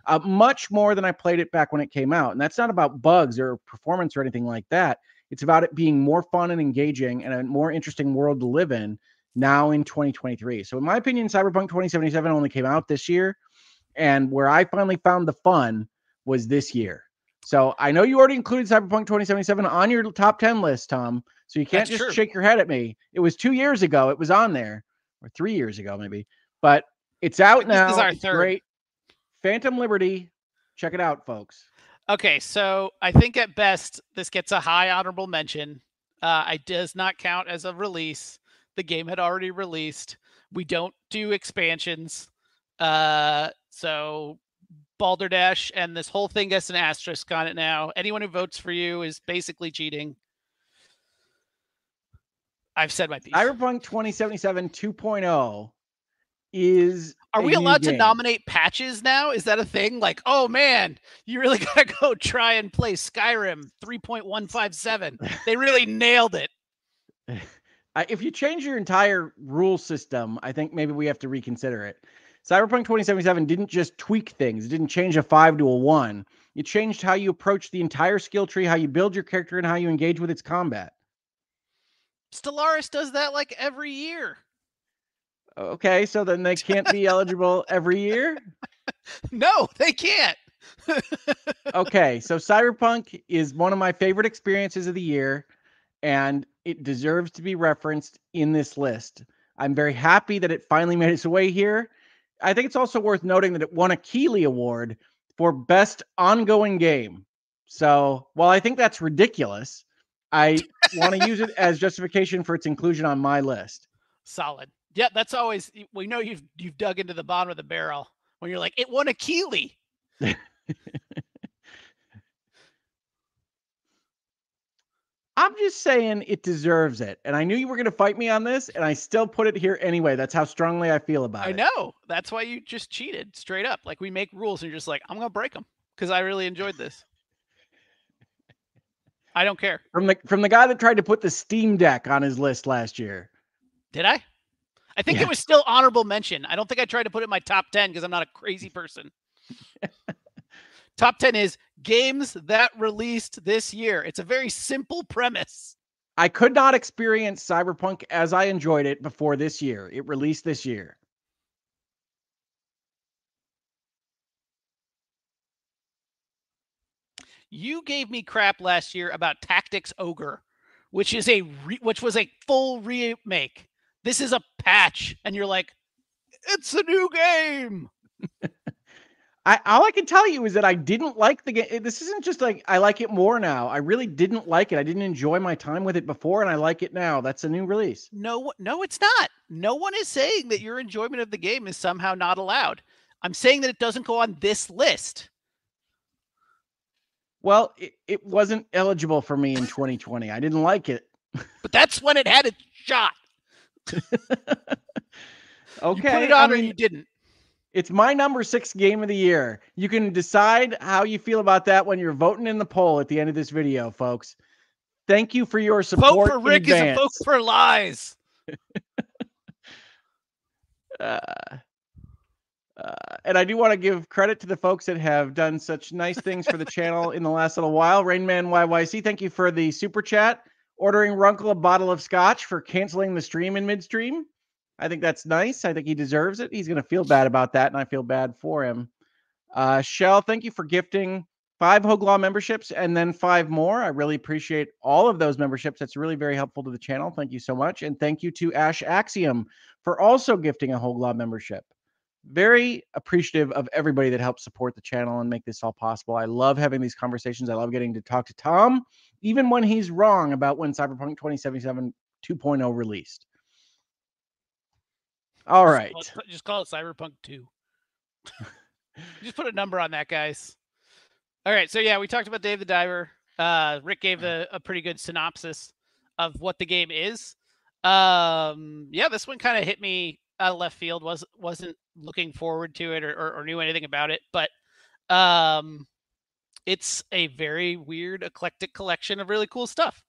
[SPEAKER 1] Uh, much more than I played it back when it came out. And that's not about bugs or performance or anything like that. It's about it being more fun and engaging and a more interesting world to live in now in 2023. So, in my opinion, Cyberpunk 2077 only came out this year. And where I finally found the fun was this year. So I know you already included Cyberpunk 2077 on your top 10 list, Tom. So you can't That's just true. shake your head at me. It was two years ago. It was on there, or three years ago, maybe. But it's out now. This is our third. Great. Phantom Liberty. Check it out, folks.
[SPEAKER 2] Okay, so I think at best this gets a high honorable mention. Uh, it does not count as a release. The game had already released. We don't do expansions. Uh, so Balderdash and this whole thing gets an asterisk on it now. Anyone who votes for you is basically cheating. I've said my piece.
[SPEAKER 1] Cyberpunk 2077 2.0 is
[SPEAKER 2] Are we allowed game. to nominate patches now? Is that a thing? Like, oh man, you really got to go try and play Skyrim 3.157. they really nailed it.
[SPEAKER 1] If you change your entire rule system, I think maybe we have to reconsider it. Cyberpunk 2077 didn't just tweak things, it didn't change a five to a one. It changed how you approach the entire skill tree, how you build your character, and how you engage with its combat.
[SPEAKER 2] Stellaris does that like every year.
[SPEAKER 1] Okay, so then they can't be eligible every year?
[SPEAKER 2] No, they can't.
[SPEAKER 1] okay, so Cyberpunk is one of my favorite experiences of the year, and it deserves to be referenced in this list. I'm very happy that it finally made its way here. I think it's also worth noting that it won a Keighley Award for Best Ongoing Game. So while I think that's ridiculous, I want to use it as justification for its inclusion on my list.
[SPEAKER 2] Solid. Yeah, that's always we know you've you've dug into the bottom of the barrel when you're like, it won a Keighley.
[SPEAKER 1] I'm just saying it deserves it. And I knew you were going to fight me on this, and I still put it here anyway. That's how strongly I feel about
[SPEAKER 2] I
[SPEAKER 1] it.
[SPEAKER 2] I know. That's why you just cheated straight up. Like we make rules, and you're just like, I'm going to break them because I really enjoyed this. I don't care.
[SPEAKER 1] From the from the guy that tried to put the Steam Deck on his list last year.
[SPEAKER 2] Did I? I think yeah. it was still honorable mention. I don't think I tried to put it in my top 10 because I'm not a crazy person. Top 10 is games that released this year. It's a very simple premise.
[SPEAKER 1] I could not experience Cyberpunk as I enjoyed it before this year. It released this year.
[SPEAKER 2] You gave me crap last year about Tactics Ogre, which is a re- which was a full remake. This is a patch and you're like it's a new game.
[SPEAKER 1] I all I can tell you is that I didn't like the game. This isn't just like I like it more now. I really didn't like it. I didn't enjoy my time with it before, and I like it now. That's a new release.
[SPEAKER 2] No, no, it's not. No one is saying that your enjoyment of the game is somehow not allowed. I'm saying that it doesn't go on this list.
[SPEAKER 1] Well, it, it wasn't eligible for me in 2020. I didn't like it.
[SPEAKER 2] But that's when it had its shot.
[SPEAKER 1] okay. You put
[SPEAKER 2] it on I mean, or you didn't.
[SPEAKER 1] It's my number six game of the year. You can decide how you feel about that when you're voting in the poll at the end of this video, folks. Thank you for your support.
[SPEAKER 2] Vote for Rick is a vote for lies.
[SPEAKER 1] uh, uh, and I do want to give credit to the folks that have done such nice things for the channel in the last little while. Rainman YYC, thank you for the super chat. Ordering Runkle a bottle of scotch for canceling the stream in midstream. I think that's nice. I think he deserves it. He's going to feel bad about that, and I feel bad for him. Uh, Shell, thank you for gifting five HoegLaw memberships and then five more. I really appreciate all of those memberships. That's really very helpful to the channel. Thank you so much. And thank you to Ash Axiom for also gifting a HoegLaw membership. Very appreciative of everybody that helps support the channel and make this all possible. I love having these conversations. I love getting to talk to Tom, even when he's wrong about when Cyberpunk 2077 2.0 released. All right.
[SPEAKER 2] Just call it, just call it Cyberpunk 2. just put a number on that, guys. All right. So, yeah, we talked about Dave the Diver. Uh, Rick gave a, a pretty good synopsis of what the game is. Um, yeah, this one kind of hit me out of left field. Was wasn't looking forward to it or, or, or knew anything about it, but um, it's a very weird, eclectic collection of really cool stuff.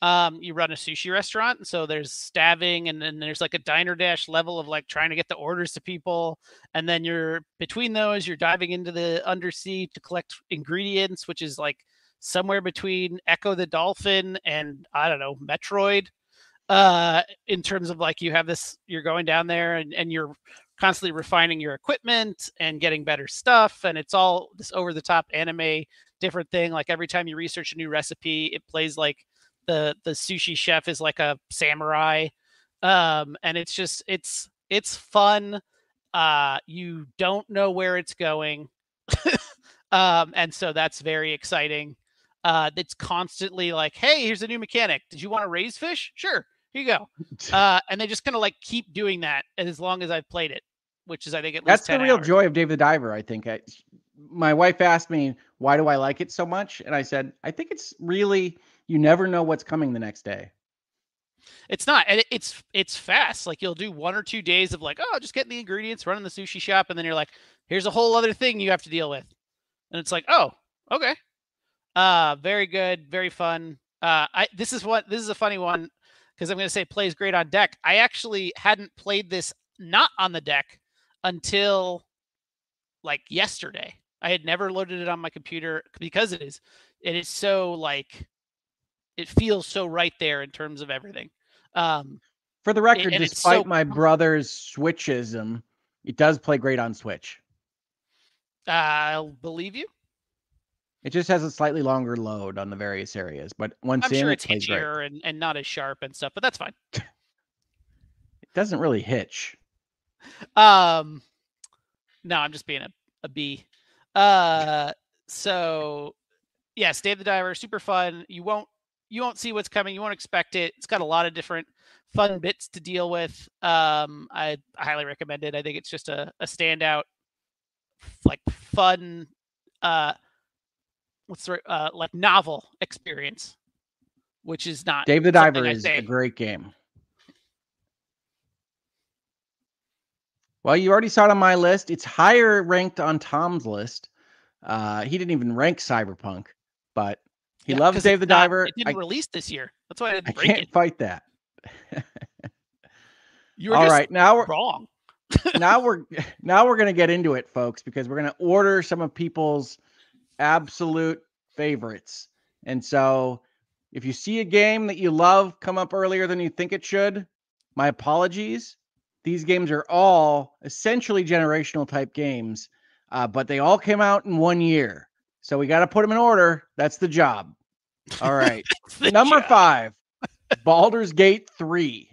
[SPEAKER 2] Um, you run a sushi restaurant, so there's stabbing, and then there's like a diner dash level of like trying to get the orders to people, and then you're between those, you're diving into the undersea to collect ingredients, which is like somewhere between Ecco the Dolphin and I don't know Metroid. Uh, in terms of like you have this, you're going down there and, and you're constantly refining your equipment and getting better stuff, and it's all this over the top anime different thing. Like every time you research a new recipe, it plays like the the sushi chef is like a samurai um and it's just it's it's fun uh you don't know where it's going um and so that's very exciting uh it's constantly like hey here's a new mechanic. Did you want to raise fish? Sure here you go. Uh and they just kind of like keep doing that as long as i've played it which is i think at
[SPEAKER 1] that's
[SPEAKER 2] the
[SPEAKER 1] real
[SPEAKER 2] hours.
[SPEAKER 1] joy of dave the diver i think I, my wife asked me why do i like it so much? And i said i think it's really you never know what's coming the next day.
[SPEAKER 2] It's not, and it's it's fast. Like you'll do one or two days of like, oh, just getting the ingredients, running the sushi shop, and then you're like, here's a whole other thing you have to deal with, and it's like, oh, okay, uh, very good, very fun. Uh, I this is what this is a funny one because I'm going to say plays great on deck. I actually hadn't played this not on the deck until like yesterday. I had never loaded it on my computer because it is it is so like it feels so right there in terms of everything. Um,
[SPEAKER 1] For the record, despite so my brother's Switchism, it does play great on Switch.
[SPEAKER 2] I'll believe you.
[SPEAKER 1] It just has a slightly longer load on the various areas, but once
[SPEAKER 2] I'm
[SPEAKER 1] in,
[SPEAKER 2] sure
[SPEAKER 1] it's
[SPEAKER 2] hitchier and, and not as sharp and stuff, but that's fine.
[SPEAKER 1] it doesn't really hitch.
[SPEAKER 2] Um, no, I'm just being a, a bee. Uh, so yes, Dave the Diver, super fun. You won't you won't see what's coming. You won't expect it. It's got a lot of different fun bits to deal with. Um, I, I highly recommend it. I think it's just a, a standout, like fun, uh, what's the uh, like novel experience, which is not.
[SPEAKER 1] Dave the Diver is a great game. Well, you already saw it on my list. It's higher ranked on Tom's list. Uh, he didn't even rank Cyberpunk, but he yeah, loves Dave the not, Diver.
[SPEAKER 2] It didn't I, release this year. That's why I didn't
[SPEAKER 1] I can't
[SPEAKER 2] it.
[SPEAKER 1] fight that.
[SPEAKER 2] you are all right.
[SPEAKER 1] Now we're
[SPEAKER 2] wrong.
[SPEAKER 1] now we're now we're gonna get into it, folks, because we're gonna order some of people's absolute favorites. And so, if you see a game that you love come up earlier than you think it should, my apologies. These games are all essentially generational type games, uh, but they all came out in one year. So we got to put them in order. That's the job. All right. Number job. five, Baldur's Gate 3.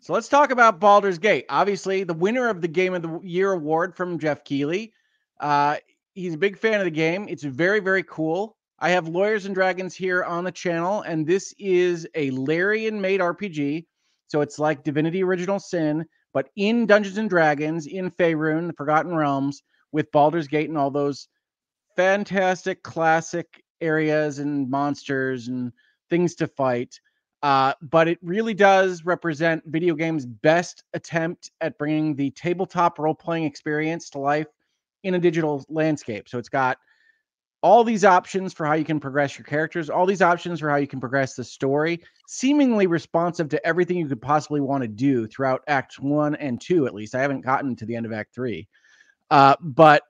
[SPEAKER 1] So let's talk about Baldur's Gate. Obviously, the winner of the Game of the Year award from Geoff Keighley. Uh, he's a big fan of the game. It's very, very cool. I have Lawyers and Dragons here on the channel, and this is a Larian made RPG. So it's like Divinity Original Sin, but in Dungeons and Dragons, in Faerun, the Forgotten Realms, with Baldur's Gate and all those fantastic classic areas and monsters and things to fight. Uh, but it really does represent video games' best attempt at bringing the tabletop role playing experience to life in a digital landscape. So it's got all these options for how you can progress your characters, all these options for how you can progress the story, seemingly responsive to everything you could possibly want to do throughout Act One and Two, at least. I haven't gotten to the end of Act Three. Uh, but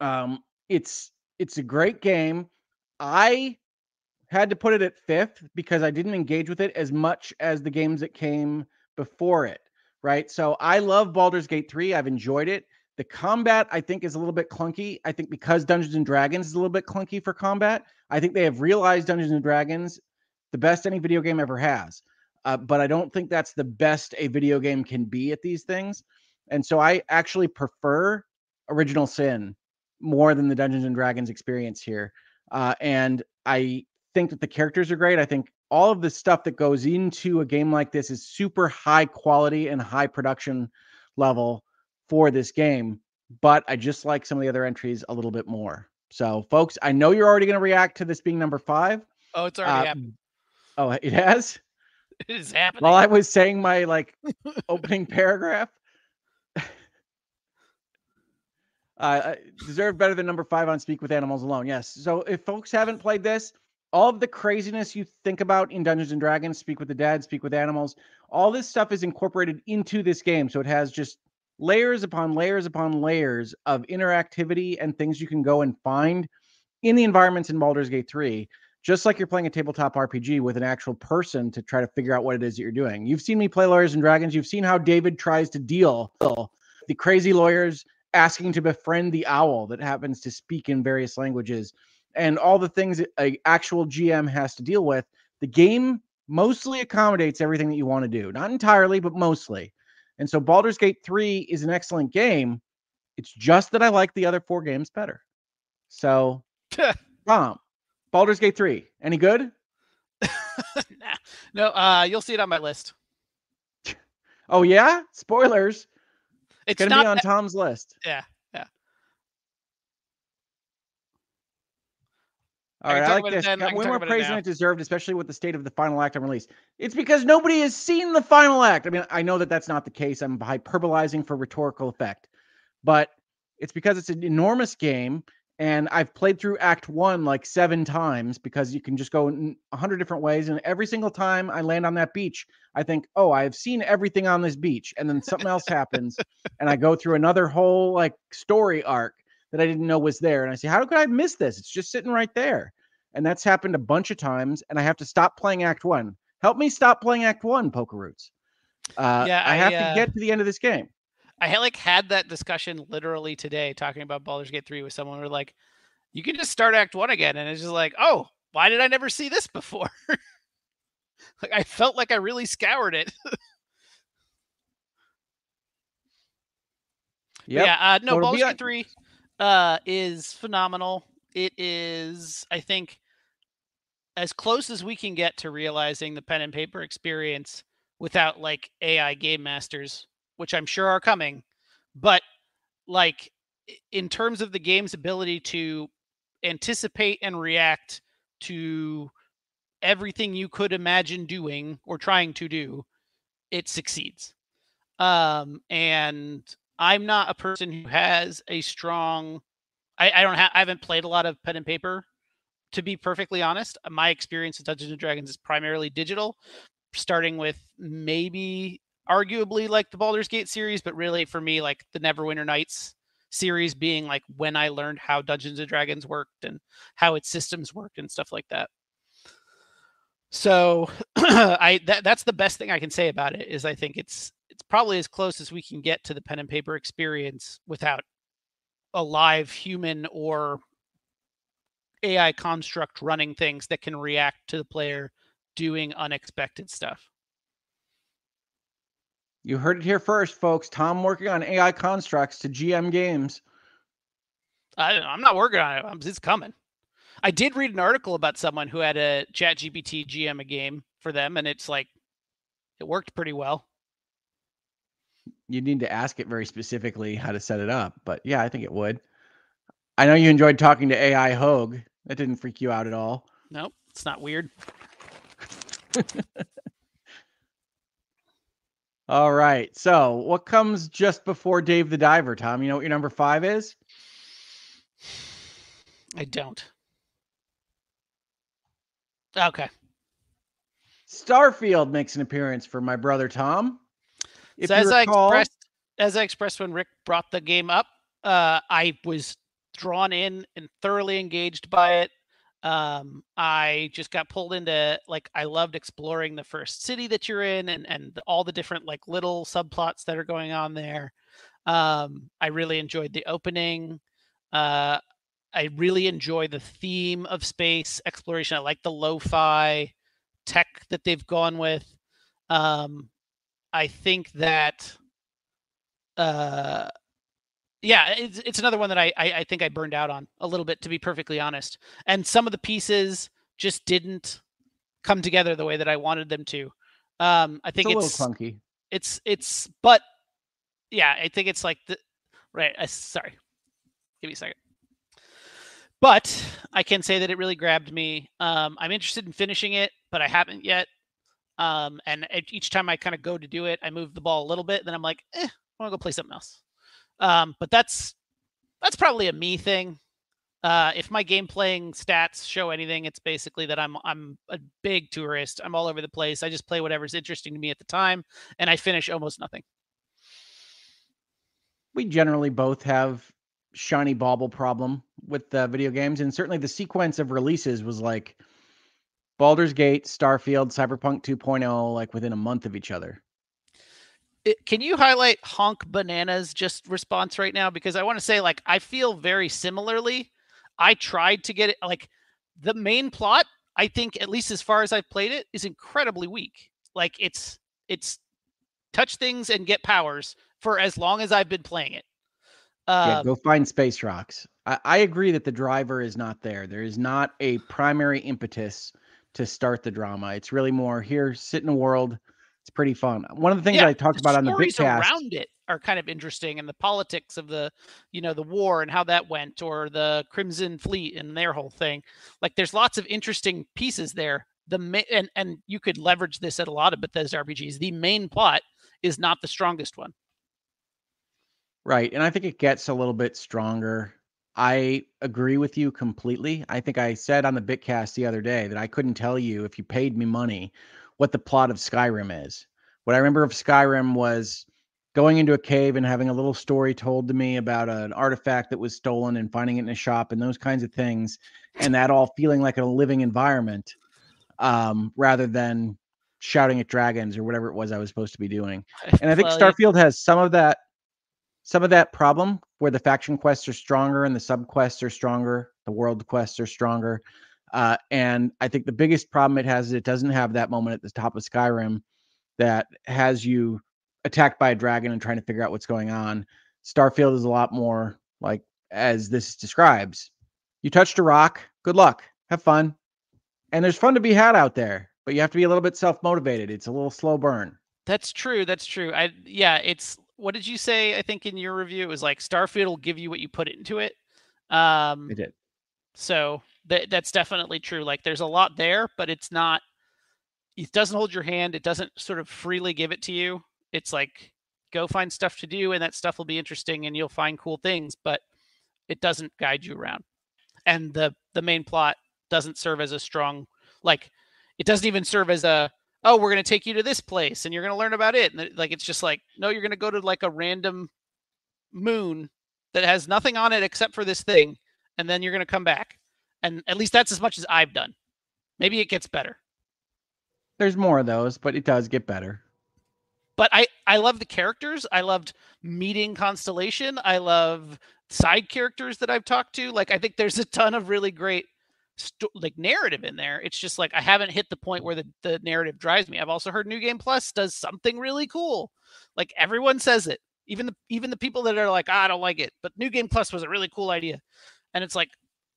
[SPEAKER 1] um, it's it's a great game. I had to put it at fifth because I didn't engage with it as much as the games that came before it. Right. So I love Baldur's Gate 3. I've enjoyed it. The combat, I think, is a little bit clunky. I think because Dungeons and Dragons is a little bit clunky for combat, I think they have realized Dungeons and Dragons the best any video game ever has. Uh, but I don't think that's the best a video game can be at these things. And so I actually prefer Original Sin more than the Dungeons and Dragons experience here. Uh, and I think that the characters are great. I think all of the stuff that goes into a game like this is super high quality and high production level for this game. But I just like some of the other entries a little bit more. So, folks, I know you're already going to react to this being number five.
[SPEAKER 2] Oh, it's already uh, happened.
[SPEAKER 1] Oh, it has.
[SPEAKER 2] It is happening.
[SPEAKER 1] While I was saying my like opening paragraph, uh, deserve better than number five on Speak with Animals alone. Yes. So if folks haven't played this, all of the craziness you think about in Dungeons and Dragons, speak with the dead, speak with animals, all this stuff is incorporated into this game. So it has just layers upon layers upon layers of interactivity and things you can go and find in the environments in Baldur's Gate 3, just like you're playing a tabletop RPG with an actual person to try to figure out what it is that you're doing. You've seen me play Lawyers and Dragons. You've seen how David tries to deal the crazy lawyers asking to befriend the owl that happens to speak in various languages and all the things that a actual GM has to deal with. The game mostly accommodates everything that you want to do. Not entirely, but mostly. And so Baldur's Gate 3 is an excellent game. It's just that I like the other four games better. So, Tom, Baldur's Gate 3, any good?
[SPEAKER 2] nah. No, uh, you'll see it on my list.
[SPEAKER 1] Oh yeah, spoilers.
[SPEAKER 2] It's
[SPEAKER 1] gonna
[SPEAKER 2] not
[SPEAKER 1] be on
[SPEAKER 2] that-
[SPEAKER 1] Tom's list.
[SPEAKER 2] Yeah, yeah.
[SPEAKER 1] All
[SPEAKER 2] I
[SPEAKER 1] I like this. Got way more praise than it deserved, especially with the state of the final act on release. It's because nobody has seen the final act. I mean, I know that that's not the case. I'm hyperbolizing for rhetorical effect, but it's because it's an enormous game, and I've played through Act One like seven times because you can just go in a hundred different ways, and every single time I land on that beach, I think, "Oh, I've seen everything on this beach," and then something else happens, and I go through another whole like story arc that I didn't know was there, and I say, "How could I miss this? It's just sitting right there." and that's happened a bunch of times and i have to stop playing act one help me stop playing act one poker roots uh,
[SPEAKER 2] Yeah,
[SPEAKER 1] i
[SPEAKER 2] I,
[SPEAKER 1] have
[SPEAKER 2] uh,
[SPEAKER 1] to get to the end of this game
[SPEAKER 2] I had like had that discussion literally today, talking about Baldur's Gate 3 with someone. We're like, you can just start Act One again, and it's just like, oh, why did I never see this before? like I felt like I really scoured it.
[SPEAKER 1] yep.
[SPEAKER 2] Yeah, uh, no, Baldur's Gate 3 uh, is phenomenal. It is, I think, as close as we can get to realizing the pen and paper experience without like AI game masters, which I'm sure are coming. But like in terms of the game's ability to anticipate and react to everything you could imagine doing or trying to do, it succeeds. Um, and I'm not a person who has a strong. I, I don't have. I haven't played a lot of pen and paper. To be perfectly honest, my experience with Dungeons and Dragons is primarily digital, starting with maybe arguably like the Baldur's Gate series, but really for me, like the Neverwinter Nights series being like when I learned how Dungeons and Dragons worked and how its systems worked and stuff like that. So I that that's the best thing I can say about it is I think it's it's probably as close as we can get to the pen and paper experience without a live human or AI construct running things that can react to the player doing unexpected stuff.
[SPEAKER 1] You heard it here first folks tom working on ai constructs to gm games
[SPEAKER 2] I, I'm not working on it. I'm, it's coming. I did read an article about someone who had a Chat GPT GM a game for them, and it's like it worked pretty well.
[SPEAKER 1] you need to ask it very specifically how to set it up but yeah i think it would i know you enjoyed talking to ai Hoeg that didn't freak you out at all
[SPEAKER 2] Nope, it's not weird.
[SPEAKER 1] all right so what comes just before dave the diver tom you know what your number five is
[SPEAKER 2] I don't. Okay.
[SPEAKER 1] starfield makes an appearance for my brother tom if
[SPEAKER 2] so as
[SPEAKER 1] recall,
[SPEAKER 2] I expressed, as I expressed when Rick brought the game up, uh, I was drawn in and thoroughly engaged by it. Um, I just got pulled into like I loved exploring the first city that you're in and and all the different like little subplots that are going on there. Um, I really enjoyed the opening. Uh, I really enjoy the theme of space exploration. I like the lo-fi tech that they've gone with. Um, I think that uh yeah, it's it's another one that I, I I think I burned out on a little bit to be perfectly honest. And some of the pieces just didn't come together the way that I wanted them to. Um I
[SPEAKER 1] it's
[SPEAKER 2] think
[SPEAKER 1] a little
[SPEAKER 2] it's
[SPEAKER 1] clunky
[SPEAKER 2] it's it's but yeah, I think it's like the right, uh, sorry. Give me a second. But I can say that it really grabbed me. Um I'm interested in finishing it, but I haven't yet. Um, and each time I kind of go to do it, I move the ball a little bit. Then I'm like, eh, I want to go play something else. Um, but that's that's probably a me thing. Uh, if my game playing stats show anything, it's basically that I'm I'm a big tourist. I'm all over the place. I just play whatever's interesting to me at the time, and I finish almost nothing.
[SPEAKER 1] We generally both have shiny bauble problem with the video games, and certainly the sequence of releases was like Baldur's Gate, Starfield, Cyberpunk 2.0, like within a month of each other.
[SPEAKER 2] Can you highlight honk bananas just response right now because i want to say like i feel very similarly i tried to get it like the main plot i think at least as far as i've played it is incredibly weak like it's it's touch things and get powers for as long as i've been playing it
[SPEAKER 1] yeah,
[SPEAKER 2] um,
[SPEAKER 1] go find space rocks. I, I agree that the driver is not there. There is not a primary impetus to start the drama. It's really more here, sit in a world. It's pretty fun. One of the things
[SPEAKER 2] yeah,
[SPEAKER 1] I talked about on the Bitcast.
[SPEAKER 2] around it are kind of interesting and the politics of the you know the war and how that went or the crimson fleet and their whole thing like there's lots of interesting pieces there the and and you could leverage this at a lot of bethesda rpgs the main plot is not the strongest one
[SPEAKER 1] Right. And I think it gets a little bit stronger. I agree with you completely. I think I said on the Bitcast the other day that I couldn't tell you if you paid me money what the plot of Skyrim is. What I remember of Skyrim was going into a cave and having a little story told to me about an artifact that was stolen and finding it in a shop and those kinds of things. And that all feeling like a living environment um, rather than shouting at dragons or whatever it was I was supposed to be doing. And I think
[SPEAKER 2] Well, yeah.
[SPEAKER 1] Starfield has some of that some of that problem where the faction quests are stronger and the sub quests are stronger, the world quests are stronger. Uh, and I think the biggest problem it has is it doesn't have that moment at the top of Skyrim that has you attacked by a dragon and trying to figure out what's going on. Starfield is a lot more like as this describes. You touched a rock, good luck, have fun. And there's fun to be had out there, but you have to be a little bit self motivated. It's a little slow burn.
[SPEAKER 2] That's true. That's true. I yeah, it's what did you say? I think in your review it was like Starfield will give you what you put into it. Um
[SPEAKER 1] It did.
[SPEAKER 2] so that that's definitely true. Like there's a lot there, but it's not it doesn't hold your hand. It doesn't sort of freely give it to you. It's like go find stuff to do and that stuff will be interesting and you'll find cool things, but it doesn't guide you around. And the the main plot doesn't serve as a strong like it doesn't even serve as a oh we're going to take you to this place and you're going to learn about it and like it's just like no you're going to go to like a random moon that has nothing on it except for this thing and then you're going to come back and at least that's as much as i've done. Maybe it gets better.
[SPEAKER 1] There's more of those, but it does get better.
[SPEAKER 2] but i i love the characters. I loved meeting constellation. I love side characters that i've talked to. Like i think there's a ton of really great like narrative in there. It's just like i haven't hit the point where the, the narrative drives me. I've also heard new game plus does something really cool. Like everyone says it. Even the even the people that are like "Ah, i don't like it. But new game plus was a really cool idea. And it's like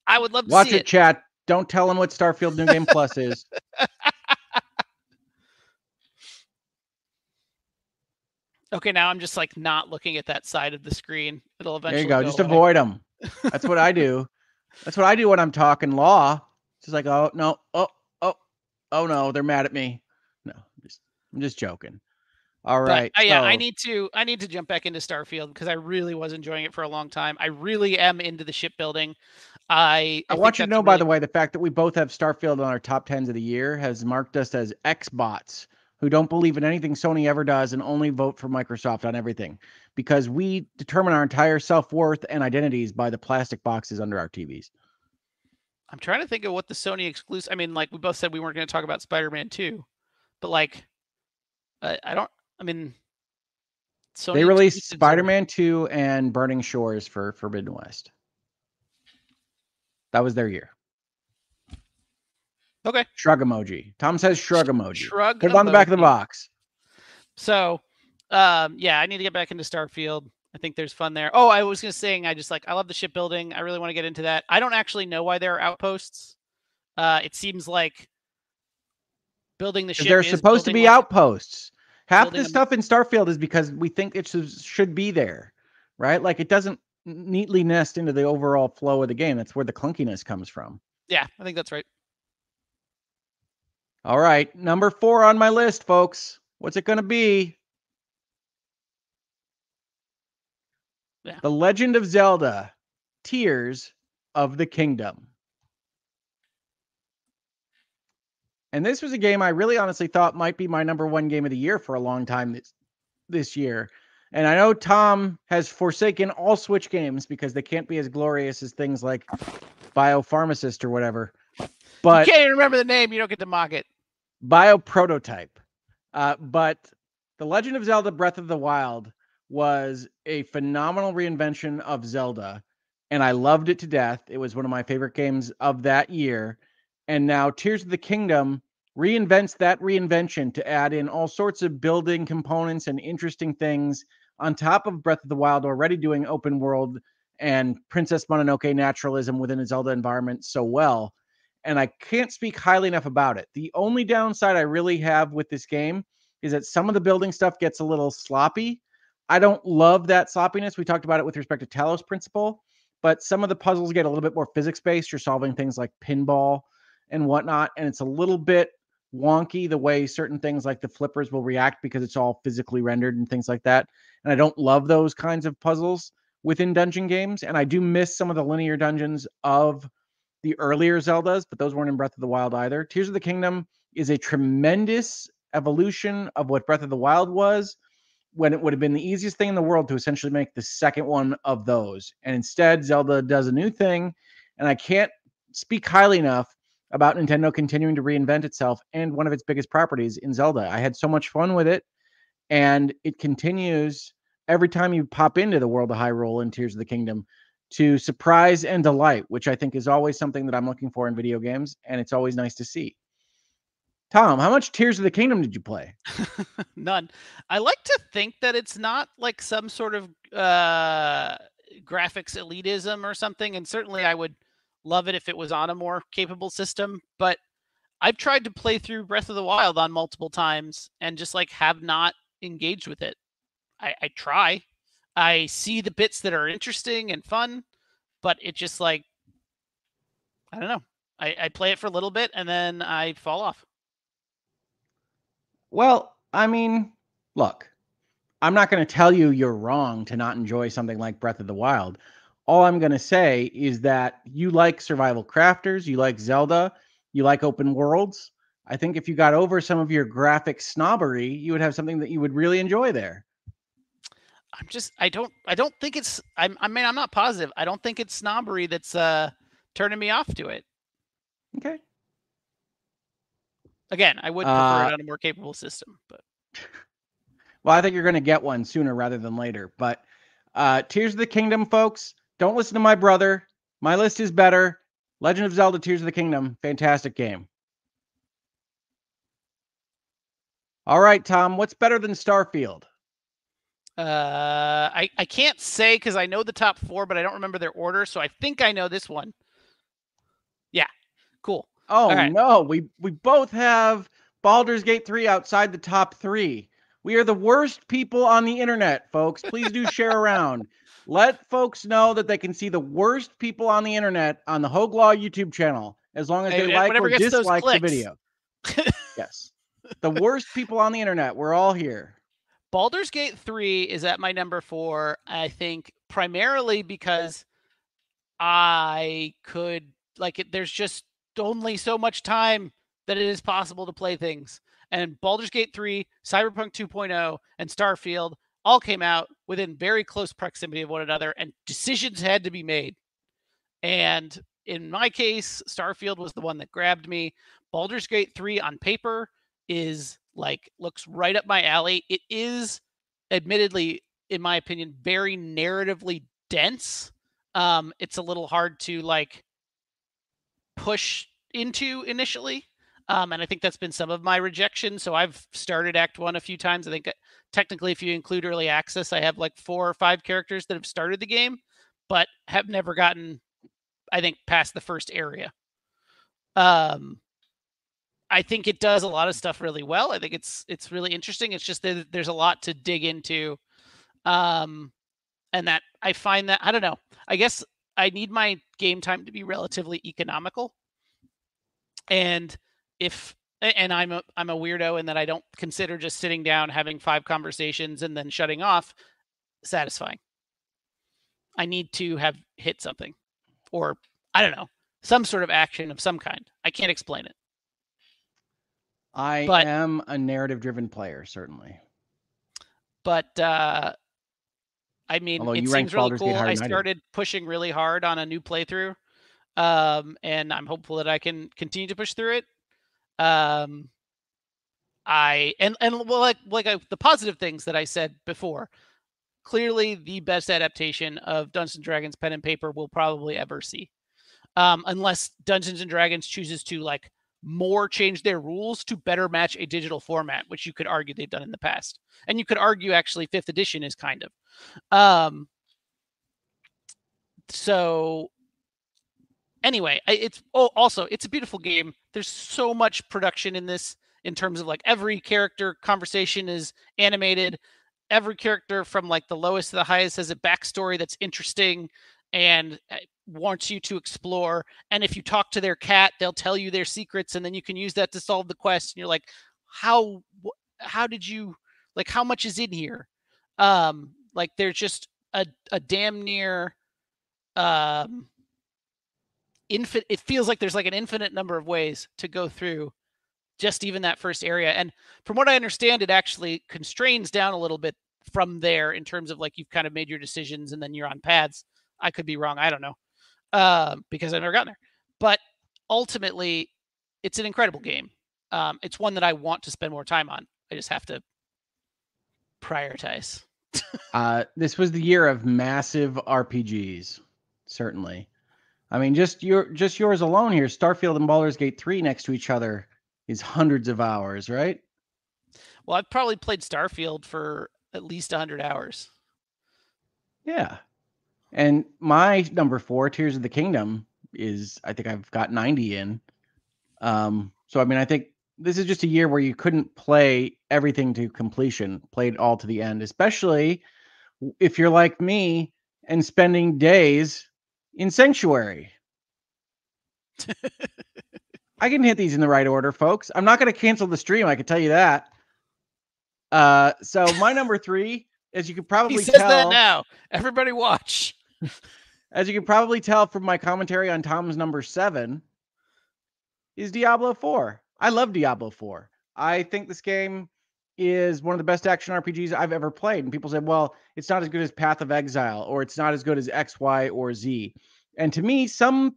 [SPEAKER 2] i would love to
[SPEAKER 1] Watch
[SPEAKER 2] see
[SPEAKER 1] it,
[SPEAKER 2] it
[SPEAKER 1] chat. Don't tell them what Starfield New Game Plus is.
[SPEAKER 2] okay now i'm just like not looking at that side of the screen it'll eventually.
[SPEAKER 1] There you go. Just
[SPEAKER 2] away.
[SPEAKER 1] avoid them. That's what I do. That's what I do when I'm talking law. It's just like, oh no, oh oh oh no, they're mad at me. No, I'm just I'm just joking. All right.
[SPEAKER 2] But, uh, yeah, I need to I need to jump back into Starfield because I really was enjoying it for a long time. I really am into the shipbuilding. I
[SPEAKER 1] I, want you to know, by the way, the fact that we both have Starfield on our top tens of the year has marked us as Xbots who don't believe in anything Sony ever does and only vote for Microsoft on everything because we determine our entire self worth and identities by the plastic boxes under our TVs.
[SPEAKER 2] I'm trying to think of what the Sony exclusive. I mean, like we both said we weren't going to talk about Spider-Man 2, but like I, I don't. I mean, Sony
[SPEAKER 1] they released Spider-Man 2 and Burning Shores for Forbidden West. That was their year.
[SPEAKER 2] Okay,
[SPEAKER 1] Shrug emoji. Tom says shrug emoji.
[SPEAKER 2] shrug.
[SPEAKER 1] Put it on the back of the box.
[SPEAKER 2] So, um, yeah, I need to get back into Starfield. I think there's fun there. Oh, I was gonna say, I just like I love the shipbuilding. I really want to get into that. I don't actually know why there are outposts. Uh, it seems like building the ship.
[SPEAKER 1] They're supposed to be
[SPEAKER 2] like-
[SPEAKER 1] outposts. Half the stuff in Starfield is because we think it should, should be there, right? Like it doesn't neatly nest into the overall flow of the game. That's where the clunkiness comes from.
[SPEAKER 2] Yeah, I think that's right.
[SPEAKER 1] All right, number four on my list, folks. What's it going to be?
[SPEAKER 2] Yeah.
[SPEAKER 1] The Legend of Zelda: Tears of the Kingdom. And this was a game I really honestly thought might be my number one game of the year for a long time this this year. And I know Tom has forsaken all Switch games because they can't be as glorious as things like Biopharmacist or whatever. But
[SPEAKER 2] you can't even remember the name. You don't get to mock it.
[SPEAKER 1] Bioprototype. Uh, but The Legend of Zelda Breath of the Wild was a phenomenal reinvention of Zelda. And I loved it to death. It was one of my favorite games of that year. And now Tears of the Kingdom reinvents that reinvention to add in all sorts of building components and interesting things on top of Breath of the Wild, already doing open world and Princess Mononoke naturalism within a Zelda environment so well. And I can't speak highly enough about it. The only downside I really have with this game is that some of the building stuff gets a little sloppy. I don't love that sloppiness. We talked about it with respect to Talos Principle, but some of the puzzles get a little bit more physics based. You're solving things like pinball and whatnot, and it's a little bit wonky the way certain things like the flippers will react because it's all physically rendered and things like that. And I don't love those kinds of puzzles within dungeon games. And I do miss some of the linear dungeons of the earlier Zeldas, but those weren't in Breath of the Wild either. Tears of the Kingdom is a tremendous evolution of what Breath of the Wild was when it would have been the easiest thing in the world to essentially make the second one of those. And instead, Zelda does a new thing. And I can't speak highly enough about Nintendo continuing to reinvent itself and one of its biggest properties in Zelda. I had so much fun with it, and it continues every time you pop into the world of Hyrule and Tears of the Kingdom to surprise and delight, which I think is always something that I'm looking for in video games, and it's always nice to see. Tom, how much Tears of the Kingdom did you play?
[SPEAKER 2] None. I like to think that it's not like some sort of uh, graphics elitism or something, and certainly I would love it if it was on a more capable system. But I've tried to play through Breath of the Wild on multiple times and just like have not engaged with it. I, I try. I see the bits that are interesting and fun, but it just like I don't know. I, I play it for a little bit and then I fall off.
[SPEAKER 1] Well, I mean, look, I'm not going to tell you you're wrong to not enjoy something like Breath of the Wild. All I'm going to say is that you like survival crafters, you like Zelda, you like open worlds. I think if you got over some of your graphic snobbery, you would have something that you would really enjoy there.
[SPEAKER 2] I'm just I don't I don't think it's I'm I mean I'm not positive. I don't think it's snobbery that's uh turning me off to it.
[SPEAKER 1] Okay.
[SPEAKER 2] Again, I would prefer uh, it on a more capable system, but
[SPEAKER 1] well, I think you're going to get one sooner rather than later. But uh Tears of the Kingdom, folks, don't listen to my brother. My list is better. Legend of Zelda: Tears of the Kingdom, fantastic game. All right, Tom, what's better than Starfield?
[SPEAKER 2] Uh, I I can't say because I know the top four, but I don't remember their order. So I think I know this one. Yeah, cool.
[SPEAKER 1] Oh right. no, we we both have Baldur's Gate three outside the top three. We are the worst people on the internet, folks. Please do share around. Let folks know that they can see the worst people on the internet on the HoegLaw YouTube channel as long as they hey, like or dislike the video. yes. The worst people on the internet. We're all here.
[SPEAKER 2] Baldur's Gate 3 is at my number four, I think, primarily because I could, like, it, there's just only so much time that it is possible to play things. And Baldur's Gate 3, Cyberpunk 2.0, and Starfield all came out within very close proximity of one another, and decisions had to be made. And in my case, Starfield was the one that grabbed me. Baldur's Gate 3 on paper is like looks right up my alley. It is admittedly in my opinion very narratively dense. Um it's a little hard to like push into initially. Um, and I think that's been some of my rejection. So I've started Act One a few times. I think uh, technically, if you include early access, I have like four or five characters that have started the game, but have never gotten, I think, past the first area. Um, I think it does a lot of stuff really well. I think it's it's really interesting. It's just that there's a lot to dig into, um, and that I find that I don't know. I guess I need my game time to be relatively economical, and if and I'm a I'm a weirdo in that I don't consider just sitting down having five conversations and then shutting off satisfying. I need to have hit something or I don't know, some sort of action of some kind. I can't explain it.
[SPEAKER 1] I
[SPEAKER 2] But-
[SPEAKER 1] am a narrative driven player, certainly.
[SPEAKER 2] But uh I mean,
[SPEAKER 1] Although
[SPEAKER 2] it seems really cool. I started pushing really hard on a new playthrough, um, and I'm hopeful that I can continue to push through it. Um, I and and well, like like I, the positive things that I said before. Clearly, the best adaptation of Dungeons and Dragons pen and paper we'll probably ever see, um, unless Dungeons and Dragons chooses to like more change their rules to better match a digital format, which you could argue they've done in the past, and you could argue actually fifth edition is kind of. Um, so anyway, it's oh, also it's a beautiful game. There's so much production in this in terms of like every character conversation is animated. Every character from like the lowest to the highest has a backstory that's interesting and uh, wants you to explore. And if you talk to their cat, they'll tell you their secrets, and then you can use that to solve the quest. And you're like, how how did you like how much is in here? Um, like there's just a a damn near um infinite it feels like there's like an infinite number of ways to go through just even that first area and from what i understand it actually constrains down a little bit from there in terms of like you've kind of made your decisions and then you're on pads i could be wrong i don't know um because i've never gotten there but ultimately it's an incredible game. Um it's one that i want to spend more time on. I just have to prioritize.
[SPEAKER 1] Uh, this was the year of massive RPGs, certainly. I mean, just your just yours alone here, Starfield and Baldur's Gate 3 next to each other is hundreds of hours, right?
[SPEAKER 2] well i've probably played starfield for at least 100 hours
[SPEAKER 1] Yeah. And my number four, Tears of the Kingdom, is I think I've got 90 in. Um, so I mean, I think this is just a year where you couldn't play everything to completion, played all to the end, especially if you're like me and spending days in Sanctuary. I can hit these in the right order, folks. I'm not going to cancel the stream. I can tell you that. Uh, so my number three, as you can probably
[SPEAKER 2] he says
[SPEAKER 1] tell,
[SPEAKER 2] that now everybody watch
[SPEAKER 1] as you can probably tell from my commentary on Tom's number seven, is Diablo 4. I love Diablo 4. I think this game is one of the best action RPGs I've ever played. And people say, well, it's not as good as Path of Exile, or it's not as good as X, Y, or Z. And to me, some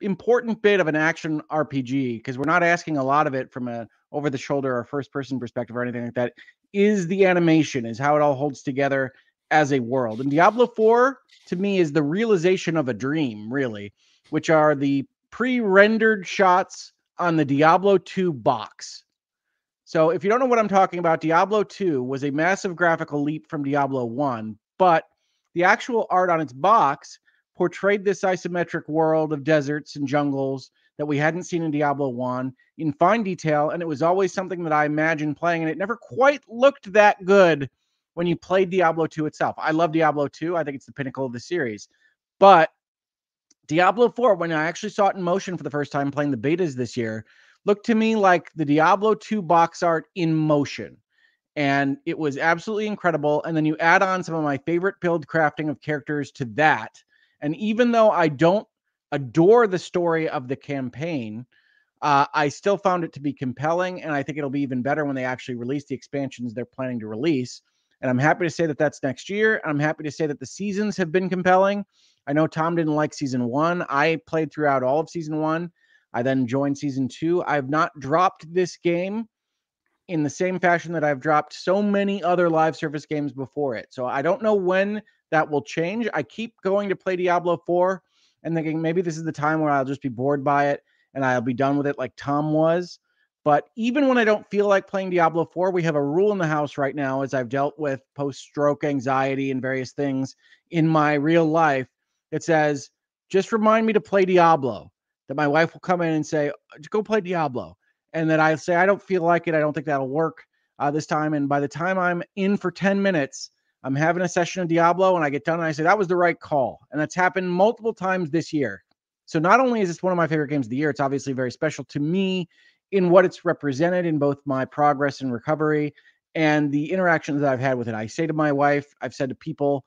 [SPEAKER 1] important bit of an action RPG, because we're not asking a lot of it from a over the shoulder or first person perspective or anything like that, is the animation, is how it all holds together as a world. And Diablo 4 to me is the realization of a dream, really, which are the pre-rendered shots on the Diablo 2 box. So if you don't know what I'm talking about, Diablo 2 was a massive graphical leap from Diablo 1, but the actual art on its box portrayed this isometric world of deserts and jungles that we hadn't seen in Diablo 1 in fine detail and it was always something that I imagined playing and it never quite looked that good when you played Diablo 2 itself. I love Diablo 2. I think it's the pinnacle of the series. But Diablo 4, when I actually saw it in motion for the first time playing the betas this year, looked to me like the Diablo 2 box art in motion. And it was absolutely incredible. And then you add on some of my favorite build crafting of characters to that. And even though I don't adore the story of the campaign, uh, I still found it to be compelling. And I think it'll be even better when they actually release the expansions they're planning to release. And I'm happy to say that that's next year. I'm happy to say that the seasons have been compelling. I know Tom didn't like season one. I played throughout all of season one. I then joined season two. I've not dropped this game in the same fashion that I've dropped so many other live service games before it. So I don't know when that will change. I keep going to play Diablo 4 and thinking maybe this is the time where I'll just be bored by it and I'll be done with it like Tom was. But even when I don't feel like playing Diablo 4, we have a rule in the house right now as I've dealt with post stroke anxiety and various things in my real life that says, just remind me to play Diablo. That my wife will come in and say, go play Diablo. And that I say, I don't feel like it. I don't think that'll work uh, this time. And by the time I'm in for 10 minutes, I'm having a session of Diablo and I get done and I say, that was the right call. And that's happened multiple times this year. So not only is this one of my favorite games of the year, it's obviously very special to me in what it's represented in both my progress and recovery and the interactions that I've had with it. I say to my wife, I've said to people,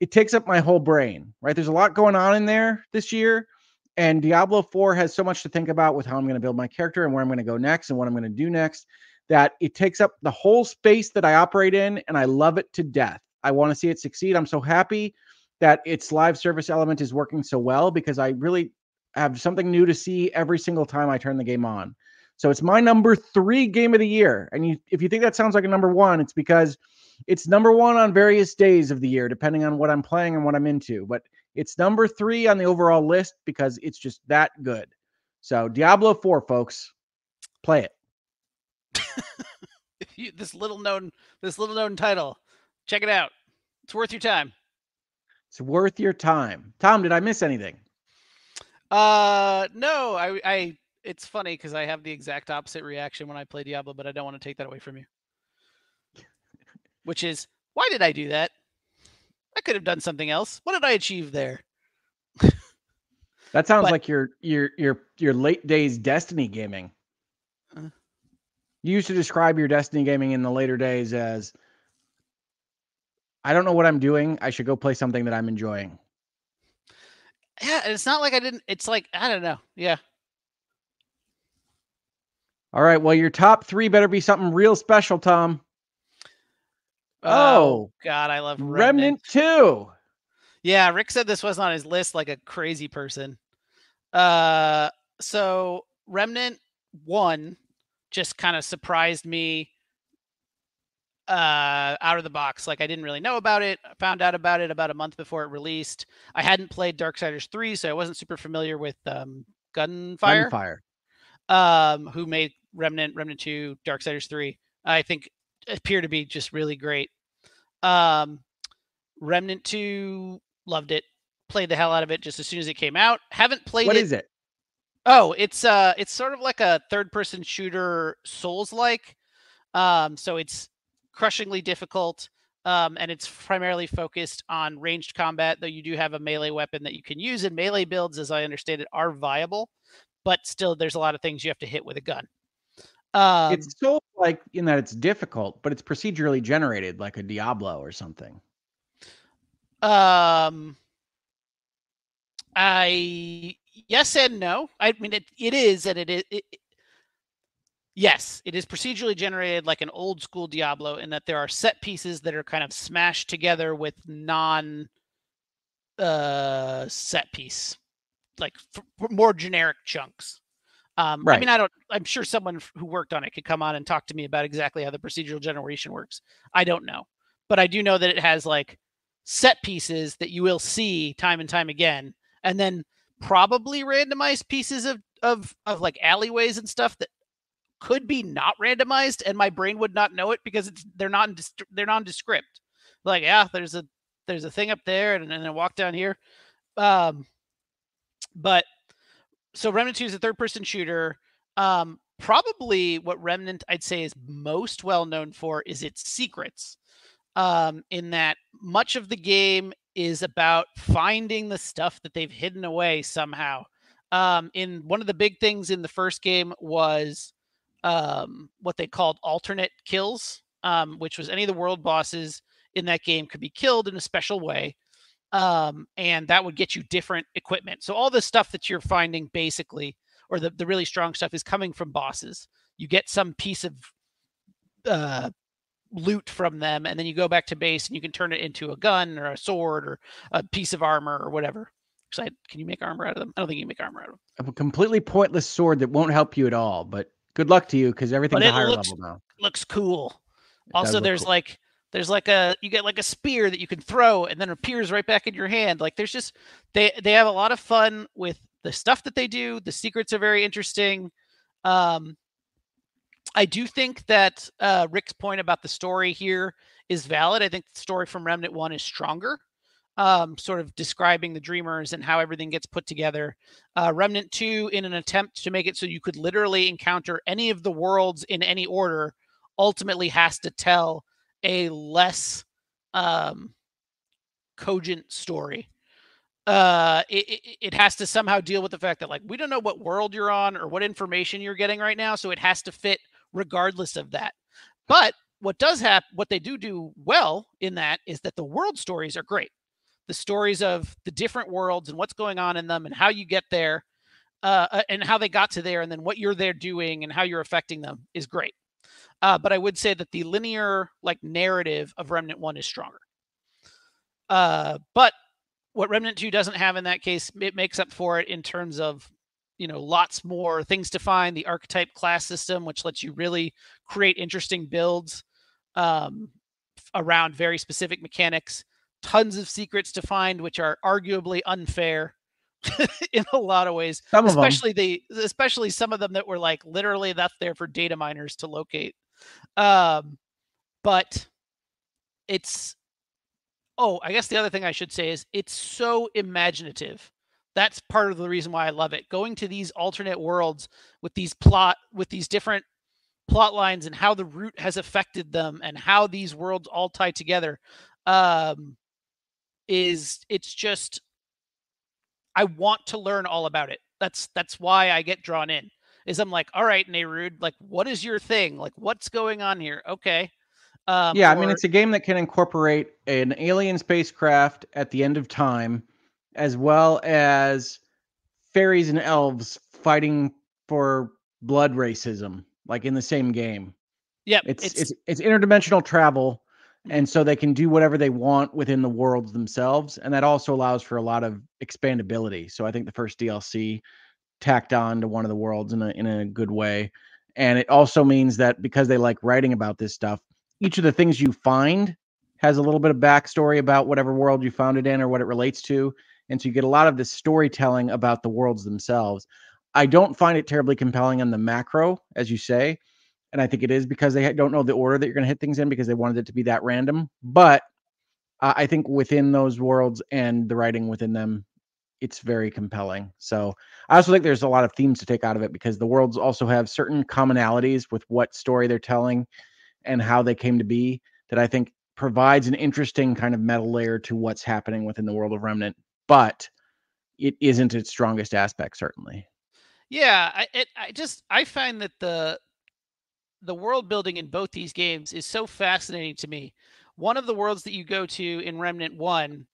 [SPEAKER 1] it takes up my whole brain, right? There's a lot going on in there this year. And Diablo 4 has so much to think about with how I'm going to build my character and where I'm going to go next and what I'm going to do next that it takes up the whole space that I operate in and I love it to death. I want to see it succeed. I'm so happy that its live service element is working so well because I really have something new to see every single time I turn the game on. So it's my number three game of the year. And you, if you think that sounds like a number one, it's because it's number one on various days of the year, depending on what I'm playing and what I'm into. But it's number three on the overall list because it's just that good. So Diablo 4, folks, play it.
[SPEAKER 2] you, this little known this little known title. Check it out. It's worth your time.
[SPEAKER 1] It's worth your time. Tom, did I miss anything?
[SPEAKER 2] Uh no, I I it's funny because I have the exact opposite reaction when I play Diablo, but I don't want to take that away from you. Which is why did I do that? I could have done something else. What did I achieve there?
[SPEAKER 1] that sounds but, like your your your your late days Destiny gaming. Uh, you used to describe your Destiny gaming in the later days as I don't know what I'm doing. I should go play something that I'm enjoying.
[SPEAKER 2] Yeah, it's not like I didn't it's like I don't know. Yeah.
[SPEAKER 1] All right, well your top 3 better be something real special, Tom.
[SPEAKER 2] Oh, oh God, I love
[SPEAKER 1] Remnant. Remnant 2.
[SPEAKER 2] Yeah, Rick said this was not on his list like a crazy person. Uh so Remnant 1 just kind of surprised me uh out of the box. Like I didn't really know about it. I found out about it about a month before it released. I hadn't played Darksiders 3, so I wasn't super familiar with um Gunfire.
[SPEAKER 1] Gunfire.
[SPEAKER 2] Um who made Remnant, Remnant 2, Darksiders 3. I think appear to be just really great. Um, Remnant 2, loved it. Played the hell out of it just as soon as it came out. Haven't played
[SPEAKER 1] What
[SPEAKER 2] it.
[SPEAKER 1] is it?
[SPEAKER 2] Oh, it's uh it's sort of like a third person shooter souls like. Um, so it's crushingly difficult. Um, and it's primarily focused on ranged combat, though you do have a melee weapon that you can use, and melee builds, as I understand it, are viable, but still there's a lot of things you have to hit with a gun.
[SPEAKER 1] Um, it's so like in that it's difficult, but it's procedurally generated like a Diablo or something.
[SPEAKER 2] Um, I yes and no. I mean it. It is, and it is. It, yes, it is procedurally generated like an old school Diablo, in that there are set pieces that are kind of smashed together with non uh set piece, like more generic chunks. Um, right. I mean, I don't. I'm sure someone who worked on it could come on and talk to me about exactly how the procedural generation works. I don't know, but I do know that it has like set pieces that you will see time and time again, and then probably randomized pieces of of of like alleyways and stuff that could be not randomized, and my brain would not know it because it's they're not they're nondescript. Like, yeah, there's a there's a thing up there, and then I walk down here. Um, but so Remnant 2 is a third person shooter. Um, probably what Remnant I'd say is most well known for is its secrets. Um, in that much of the game is about finding the stuff that they've hidden away somehow. Um, in one of the big things in the first game was um, what they called alternate kills, um, which was any of the world bosses in that game could be killed in a special way um, and that would get you different equipment. So all the stuff that you're finding basically, or the, the really strong stuff is coming from bosses. You get some piece of uh, loot from them, and then you go back to base and you can turn it into a gun or a sword or a piece of armor or whatever. I, can you make armor out of them? I don't think you make armor out of them.
[SPEAKER 1] A completely pointless sword that won't help you at all. But good luck to you because everything's a higher
[SPEAKER 2] looks,
[SPEAKER 1] level now.
[SPEAKER 2] Looks cool. It also, there's cool. like there's like a you get like a spear that you can throw and then appears right back in your hand. Like there's just they they have a lot of fun with the stuff that they do. The secrets are very interesting. Um i do think that uh rick's point about the story here is valid. I think the story from remnant 1 is stronger um sort of describing the dreamers and how everything gets put together. Uh remnant 2 in an attempt to make it so you could literally encounter any of the worlds in any order ultimately has to tell a less um, cogent story. Uh, it, it, it has to somehow deal with the fact that like we don't know what world you're on or what information you're getting right now, so it has to fit regardless of that. But what does happen, what they do do well in that is that the world stories are great. The stories of the different worlds and what's going on in them and how you get there uh, uh, and how they got to there, and then what you're there doing and how you're affecting them is great. Uh, but I would say that the linear like narrative of Remnant One is stronger. Uh, but what Remnant Two doesn't have in that case, it makes up for it in terms of you know lots more things to find. The archetype class system, which lets you really create interesting builds um, around very specific mechanics. Tons of secrets to find, which are arguably unfair in a lot of ways.
[SPEAKER 1] Some of
[SPEAKER 2] especially
[SPEAKER 1] them.
[SPEAKER 2] the especially some of them that were like literally left there for data miners to locate. Um, but it's oh, I guess the other thing I should say is it's so imaginative. That's part of the reason why I love it. Going to these alternate worlds with these plot with these different plot lines and how the root has affected them and how these worlds all tie together um is it's just I want to learn all about it. That's that's why I get drawn in. Is I'm like, all right, N'Erud, like, what is your thing? Like, what's going on here? Okay.
[SPEAKER 1] Um, yeah, I mean, it's a game that can incorporate an alien spacecraft at the end of time, as well as fairies and elves fighting for blood racism, like in the same game.
[SPEAKER 2] Yeah,
[SPEAKER 1] it's, it's it's it's interdimensional travel and so they can do whatever they want within the worlds themselves and that also allows for a lot of expandability. So i think the first dlc tacked on to one of the worlds in a in a good way. And it also means that because they like writing about this stuff each of the things you find has a little bit of backstory about whatever world you found it in or what it relates to. And so you get a lot of this storytelling about the worlds themselves. I don't find it terribly compelling on the macro as you say and I think it is because they don't know the order that you're going to hit things in because they wanted it to be that random. But uh, I think within those worlds and the writing within them, it's very compelling. So I also think there's a lot of themes to take out of it because the worlds also have certain commonalities with what story they're telling and how they came to be that I think provides an interesting kind of metal layer to what's happening within the world of Remnant. But it isn't its strongest aspect, certainly.
[SPEAKER 2] Yeah, I it, I just I find that the the world building in both these games is so fascinating to me. One of the worlds that you go to in Remnant One,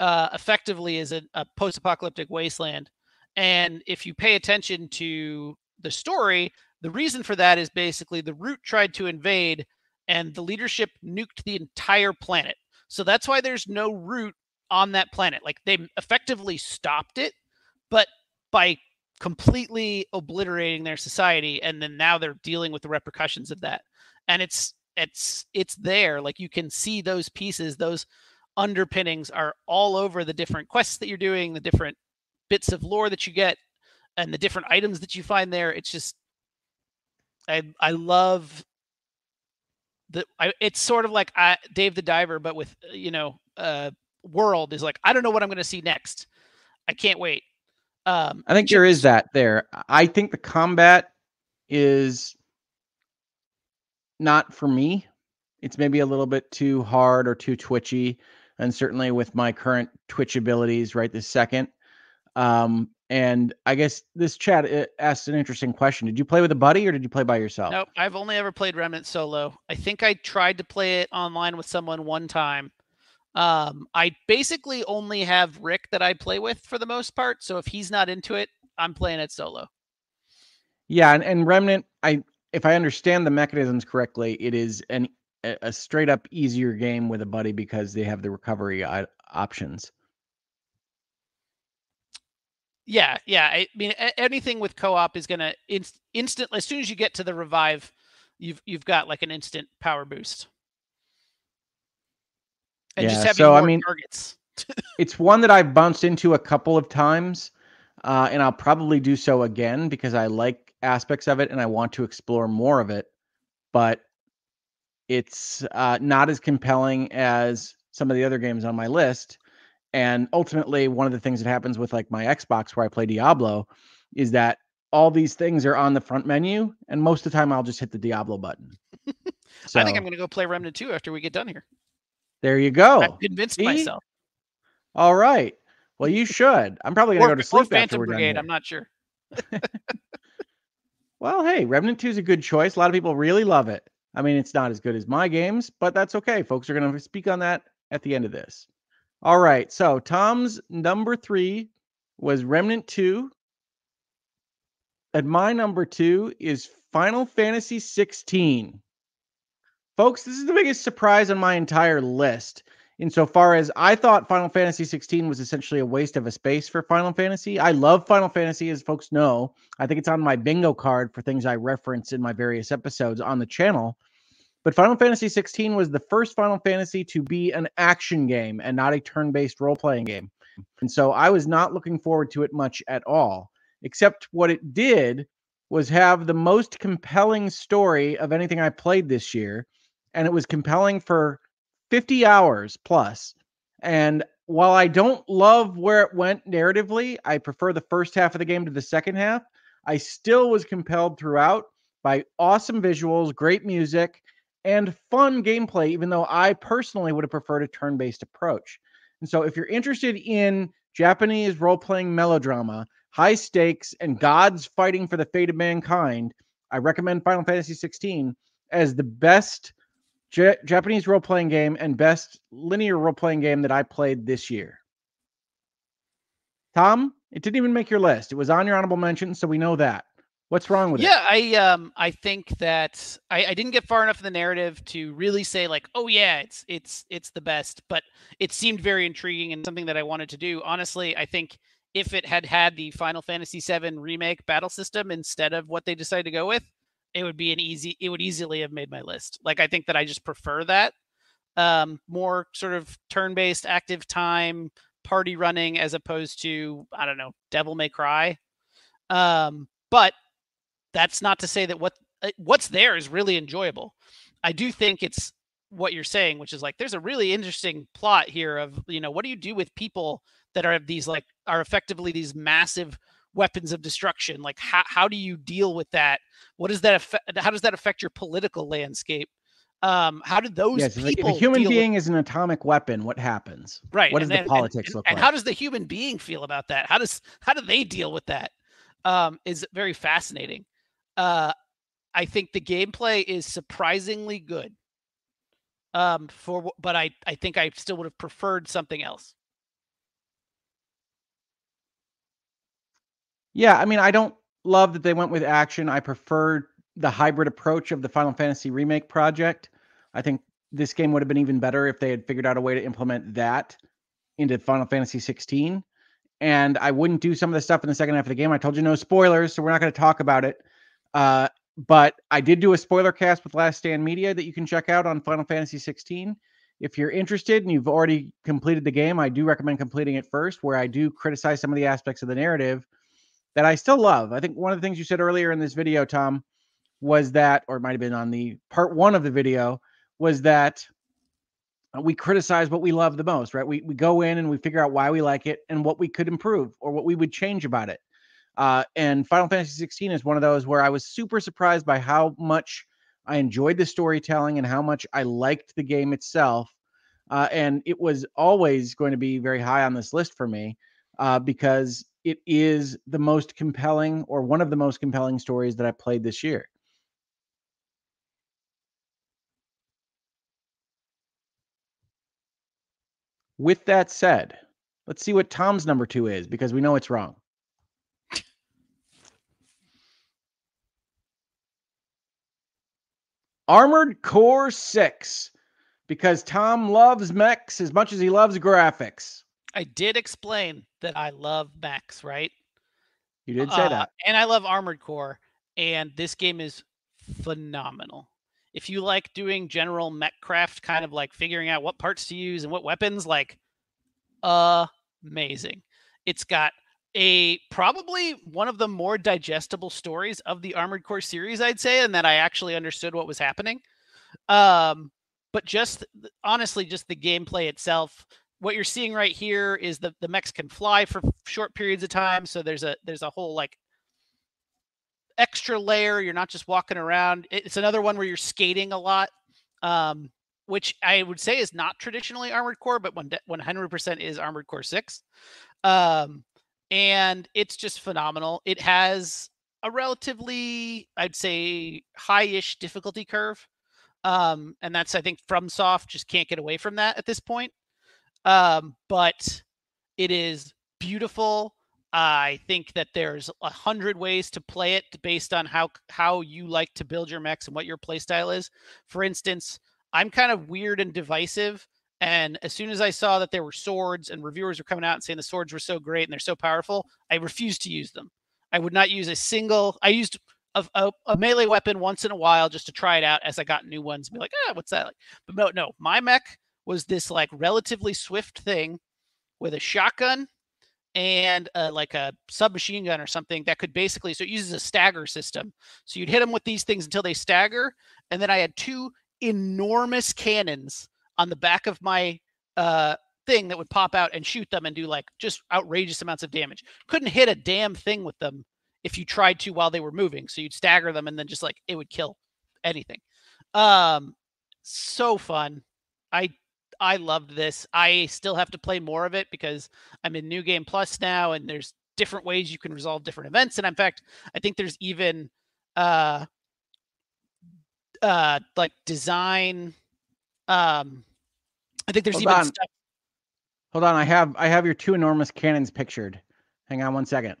[SPEAKER 2] uh, effectively, is a, a post-apocalyptic wasteland, and if you pay attention to the story, the reason for that is basically the root tried to invade, and the leadership nuked the entire planet. So that's why there's no root on that planet. Like they effectively stopped it, but by completely obliterating their society and then now they're dealing with the repercussions of that. And it's it's it's there. Like you can see those pieces those underpinnings are all over the different quests that you're doing the different bits of lore that you get and the different items that you find there. It's just i i love the I, it's sort of like I, dave the diver but with you know uh world is like i don't know what i'm going to see next. I can't wait
[SPEAKER 1] um, I think there is that there. I think the combat is not for me. It's maybe a little bit too hard or too twitchy, and certainly with my current twitch abilities right this second. Um, and I guess this chat uh, asked an interesting question. Did you play with a buddy or did you play by yourself?
[SPEAKER 2] Nope, I've only ever played Remnant solo. I think I tried to play it online with someone one time, um, I basically only have Rick that I play with for the most part. So if he's not into it, I'm playing it solo.
[SPEAKER 1] Yeah, and, and Remnant, I if I understand the mechanisms correctly, it is an a straight up easier game with a buddy because they have the recovery options.
[SPEAKER 2] Yeah, yeah. I mean, anything with co-op is gonna inst- instant. As soon as you get to the revive, you've you've got like an instant power boost and yeah, just having so, I mean, targets.
[SPEAKER 1] it's one that I've bounced into a couple of times, uh, and I'll probably do so again because I like aspects of it and I want to explore more of it. But it's uh, not as compelling as some of the other games on my list. And ultimately, one of the things that happens with like my Xbox where I play Diablo is that all these things are on the front menu, and most of the time I'll just hit the Diablo button.
[SPEAKER 2] so, I think I'm going to go play Remnant 2 after we get done here.
[SPEAKER 1] There you go.
[SPEAKER 2] I've convinced See? myself.
[SPEAKER 1] All right. Well, you should. I'm probably gonna or, go to sleep or Phantom after we're Brigade,
[SPEAKER 2] done. I'm not sure.
[SPEAKER 1] well, hey, Remnant 2 is a good choice. A lot of people really love it. I mean, it's not as good as my games, but that's okay. Folks are gonna speak on that at the end of this. All right. So Tom's number three was Remnant 2. And my number two is Final Fantasy 16. Folks, this is the biggest surprise on my entire list. Insofar as I thought Final Fantasy 16 was essentially a waste of a space for Final Fantasy. I love Final Fantasy, as folks know. I think it's on my bingo card for things I reference in my various episodes on the channel. But Final Fantasy 16 was the first Final Fantasy to be an action game and not a turn based role playing game. And so I was not looking forward to it much at all, except what it did was have the most compelling story of anything I played this year. And it was compelling for 50 hours plus. And while I don't love where it went narratively, I prefer the first half of the game to the second half. I still was compelled throughout by awesome visuals, great music, and fun gameplay, even though I personally would have preferred a turn based approach. And so, if you're interested in Japanese role playing melodrama, high stakes, and gods fighting for the fate of mankind, I recommend Final Fantasy 16 as the best J- Japanese role playing game and best linear role playing game that I played this year. Tom, it didn't even make your list. It was on your honorable mention, so we know that. What's wrong with
[SPEAKER 2] yeah,
[SPEAKER 1] it?
[SPEAKER 2] Yeah, I um I think that I, I didn't get far enough in the narrative to really say like, oh yeah, it's it's it's the best, but it seemed very intriguing and something that I wanted to do. Honestly, I think if it had had the Final Fantasy VII remake battle system instead of what they decided to go with, it would be an easy it would easily have made my list. Like I think that I just prefer that. Um more sort of turn-based active time party running as opposed to I don't know, Devil May Cry. Um but that's not to say that what uh, what's there is really enjoyable. I do think it's what you're saying, which is like there's a really interesting plot here of you know what do you do with people that are these like are effectively these massive weapons of destruction like how, how do you deal with that? What does that affect how does that affect your political landscape? Um how did those yes, people
[SPEAKER 1] if a human being
[SPEAKER 2] with...
[SPEAKER 1] is an atomic weapon what happens?
[SPEAKER 2] Right
[SPEAKER 1] what does
[SPEAKER 2] and,
[SPEAKER 1] the politics
[SPEAKER 2] and,
[SPEAKER 1] look
[SPEAKER 2] and
[SPEAKER 1] like?
[SPEAKER 2] how does the human being feel about that? How does how do they deal with that? Um is very fascinating. Uh, I think the gameplay is surprisingly good. Um, for but I I think I still would have preferred something else.
[SPEAKER 1] Yeah, I mean, I don't love that they went with action. I prefer the hybrid approach of the Final Fantasy remake project. I think this game would have been even better if they had figured out a way to implement that into Final Fantasy 16. And I wouldn't do some of the stuff in the second half of the game. I told you no spoilers, so we're not going to talk about it. Uh, but I did do a spoiler cast with Last Stand Media that you can check out on Final Fantasy 16. If you're interested and you've already completed the game, I do recommend completing it first, where I do criticize some of the aspects of the narrative that I still love. I think one of the things you said earlier in this video, Tom, was that, or it might have been on the part one of the video, was that we criticize what we love the most, right? We, we go in and we figure out why we like it and what we could improve or what we would change about it. Uh, and Final Fantasy 16 is one of those where I was super surprised by how much I enjoyed the storytelling and how much I liked the game itself. Uh, and it was always going to be very high on this list for me uh, because it is the most compelling or one of the most compelling stories that I played this year. With that said, let's see what Tom's number two is because we know it's wrong. Armored Core 6 because Tom loves mechs as much as he loves graphics.
[SPEAKER 2] I did explain that I love mechs, right?
[SPEAKER 1] You did say uh, that.
[SPEAKER 2] And I love Armored Core, and this game is phenomenal. If you like doing general mech craft, kind of like figuring out what parts to use and what weapons, like amazing. It's got a probably one of the more digestible stories of the Armored Core series, I'd say, and that I actually understood what was happening. Um, but just honestly, just the gameplay itself. What you're seeing right here is the the mechs can fly for short periods of time, so there's a there's a whole like extra layer. You're not just walking around. It's another one where you're skating a lot, um, which I would say is not traditionally Armored Core, but 100% is Armored Core Six. Um, and it's just phenomenal. It has a relatively, I'd say, high-ish difficulty curve, um, and that's I think FromSoft just can't get away from that at this point. Um, but it is beautiful. I think that there's a hundred ways to play it based on how how you like to build your mechs and what your playstyle is. For instance, I'm kind of weird and divisive. And as soon as I saw that there were swords and reviewers were coming out and saying the swords were so great and they're so powerful, I refused to use them. I would not use a single. I used a, a, a, melee weapon once in a while just to try it out as I got new ones. And be like, ah, what's that like? But no, no, my mech was this like relatively swift thing with a shotgun and uh, like a submachine gun or something that could basically so it uses a stagger system. So you'd hit them with these things until they stagger, and then I had two enormous cannons on the back of my uh, thing that would pop out and shoot them and do like just outrageous amounts of damage. Couldn't hit a damn thing with them if you tried to while they were moving. So you'd stagger them and then just like it would kill anything. Um, so fun. I I loved this. I still have to play more of it because I'm in New Game Plus now, and there's different ways you can resolve different events. And in fact, I think there's even uh uh like design. Um, I think there's
[SPEAKER 1] Hold
[SPEAKER 2] even
[SPEAKER 1] on.
[SPEAKER 2] stuff.
[SPEAKER 1] Hold on, I have I have your two enormous cannons pictured. Hang on one second.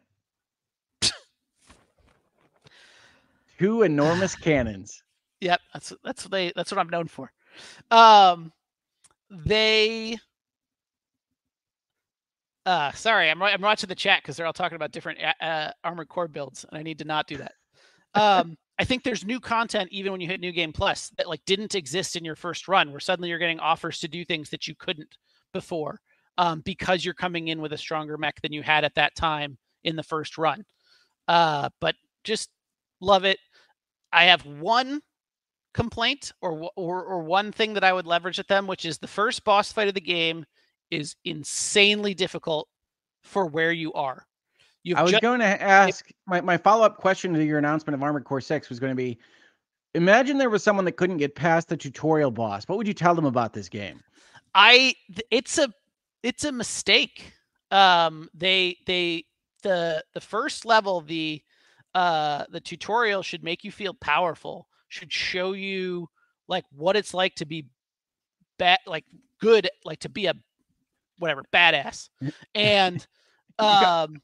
[SPEAKER 1] two enormous cannons.
[SPEAKER 2] Yep, that's that's what they that's what I'm known for. Um, they uh sorry i'm i'm watching the chat because they're all talking about different uh, armored core builds and i need to not do that. Um i think there's new content even when you hit new game plus that like didn't exist in your first run where suddenly you're getting offers to do things that you couldn't before um because you're coming in with a stronger mech than you had at that time in the first run. Uh but just love it. I have one complaint or, or or one thing that I would leverage at them, which is the first boss fight of the game is insanely difficult for where you are.
[SPEAKER 1] You've I was just, going to ask my, my follow up question to your announcement of Armored Core 6 was going to be imagine there was someone that couldn't get past the tutorial boss. What would you tell them about this game?
[SPEAKER 2] I it's a it's a mistake. Um they they the the first level the uh the tutorial should make you feel powerful should show you like what it's like to be bad like good like to be a whatever badass. And um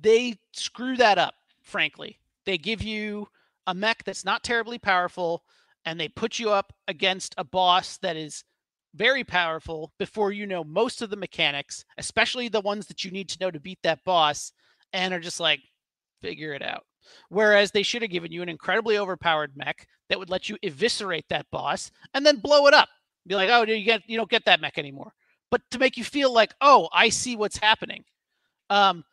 [SPEAKER 2] they screw that up frankly. They give you a mech that's not terribly powerful and they put you up against a boss that is very powerful before you know most of the mechanics especially the ones that you need to know to beat that boss and are just like figure it out Whereas they should have given you an incredibly overpowered mech that would let you eviscerate that boss and then blow it up. Be like, oh, you get you don't get that mech anymore. But to make you feel like, oh, I see what's happening. Um,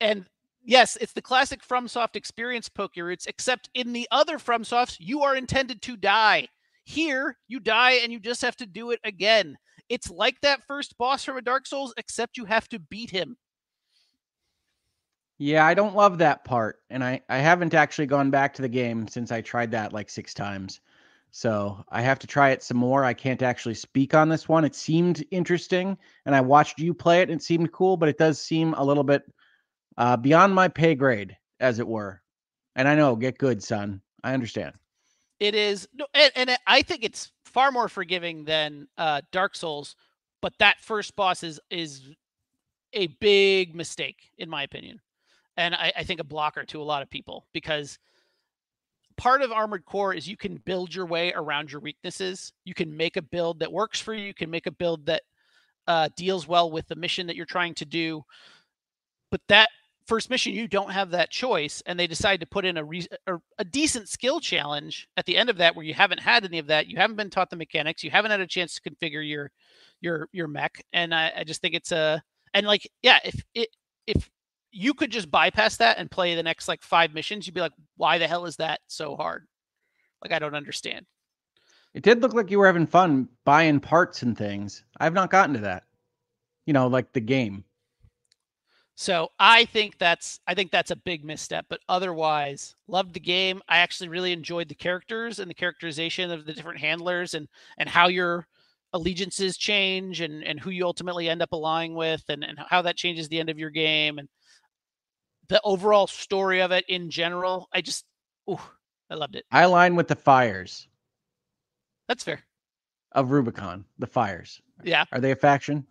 [SPEAKER 2] and yes, it's the classic FromSoft experience poke your roots, except in the other FromSofts, you are intended to die. Here, you die and you just have to do it again. It's like that first boss from a Dark Souls, except you have to beat him.
[SPEAKER 1] Yeah, I don't love that part. And I, I haven't actually gone back to the game since I tried that like six times. So I have to try it some more. I can't actually speak on this one. It seemed interesting, and I watched you play it, and it seemed cool, but it does seem a little bit uh, beyond my pay grade, as it were. And I know, get good, son. I understand.
[SPEAKER 2] It is, and, and I think it's far more forgiving than uh, Dark Souls, but that first boss is is a big mistake, in my opinion and I, I think a blocker to a lot of people because part of armored core is you can build your way around your weaknesses. You can make a build that works for you. You can make a build that uh, deals well with the mission that you're trying to do. But that first mission you don't have that choice and they decide to put in a, re- a, a decent skill challenge at the end of that where you haven't had any of that. You haven't been taught the mechanics. You haven't had a chance to configure your your your mech. And i, I just think it's a and like yeah if it if you could just bypass that and play the next like five missions. You'd be like, why the hell is that so hard? Like, I don't understand.
[SPEAKER 1] It did look like you were having fun buying parts and things. I've not gotten to that. You know, like the game.
[SPEAKER 2] So I think that's I think that's a big misstep. But otherwise, loved the game. I actually really enjoyed the characters and the characterization of the different handlers and and how your allegiances change and and who you ultimately end up aligning with and, and how that changes the end of your game. And the overall story of it in general, I just, ooh, I loved it.
[SPEAKER 1] I align with the fires.
[SPEAKER 2] That's fair.
[SPEAKER 1] Of Rubicon, the fires.
[SPEAKER 2] Yeah.
[SPEAKER 1] Are they a faction?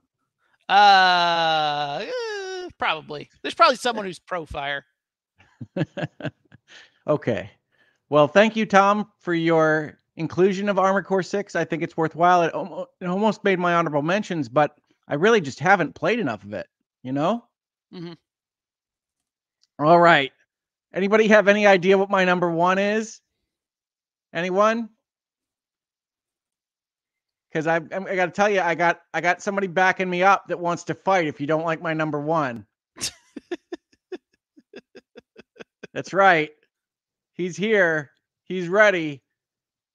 [SPEAKER 2] Uh, eh, probably. There's probably someone who's pro fire.
[SPEAKER 1] okay. Well, thank you, Tom, for your inclusion of Armored Core 6. I think it's worthwhile. It, almo- it almost made my honorable mentions, but I really just haven't played enough of it, you know?
[SPEAKER 2] Mhm.
[SPEAKER 1] All right. Anybody have any idea what my number one is? Anyone? Because I, I got to tell you, I got I got somebody backing me up that wants to fight. If you don't like my number one, that's right. He's here. He's ready.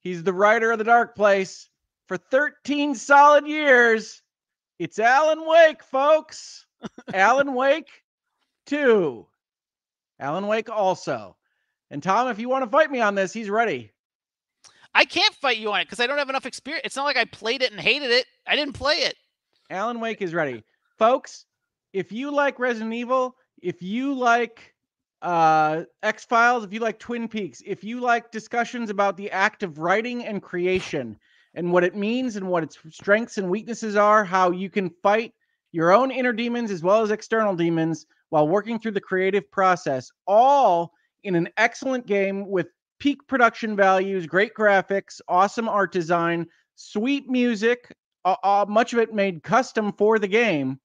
[SPEAKER 1] He's the writer of the Dark Place for 13 solid years. It's Alan Wake, folks. Alan Wake 2. Alan Wake also. And Tom, if you want to fight me on this, he's ready.
[SPEAKER 2] I can't fight you on it because I don't have enough experience. It's not like I played it and hated it. I didn't play it.
[SPEAKER 1] Alan Wake is ready. Folks, if you like Resident Evil, if you like uh X Files, if you like Twin Peaks, if you like discussions about the act of writing and creation and what it means and what its strengths and weaknesses are, how you can fight your own inner demons as well as external demons while working through the creative process, all in an excellent game with peak production values, great graphics, awesome art design, sweet music, uh, uh, much of it made custom for the game,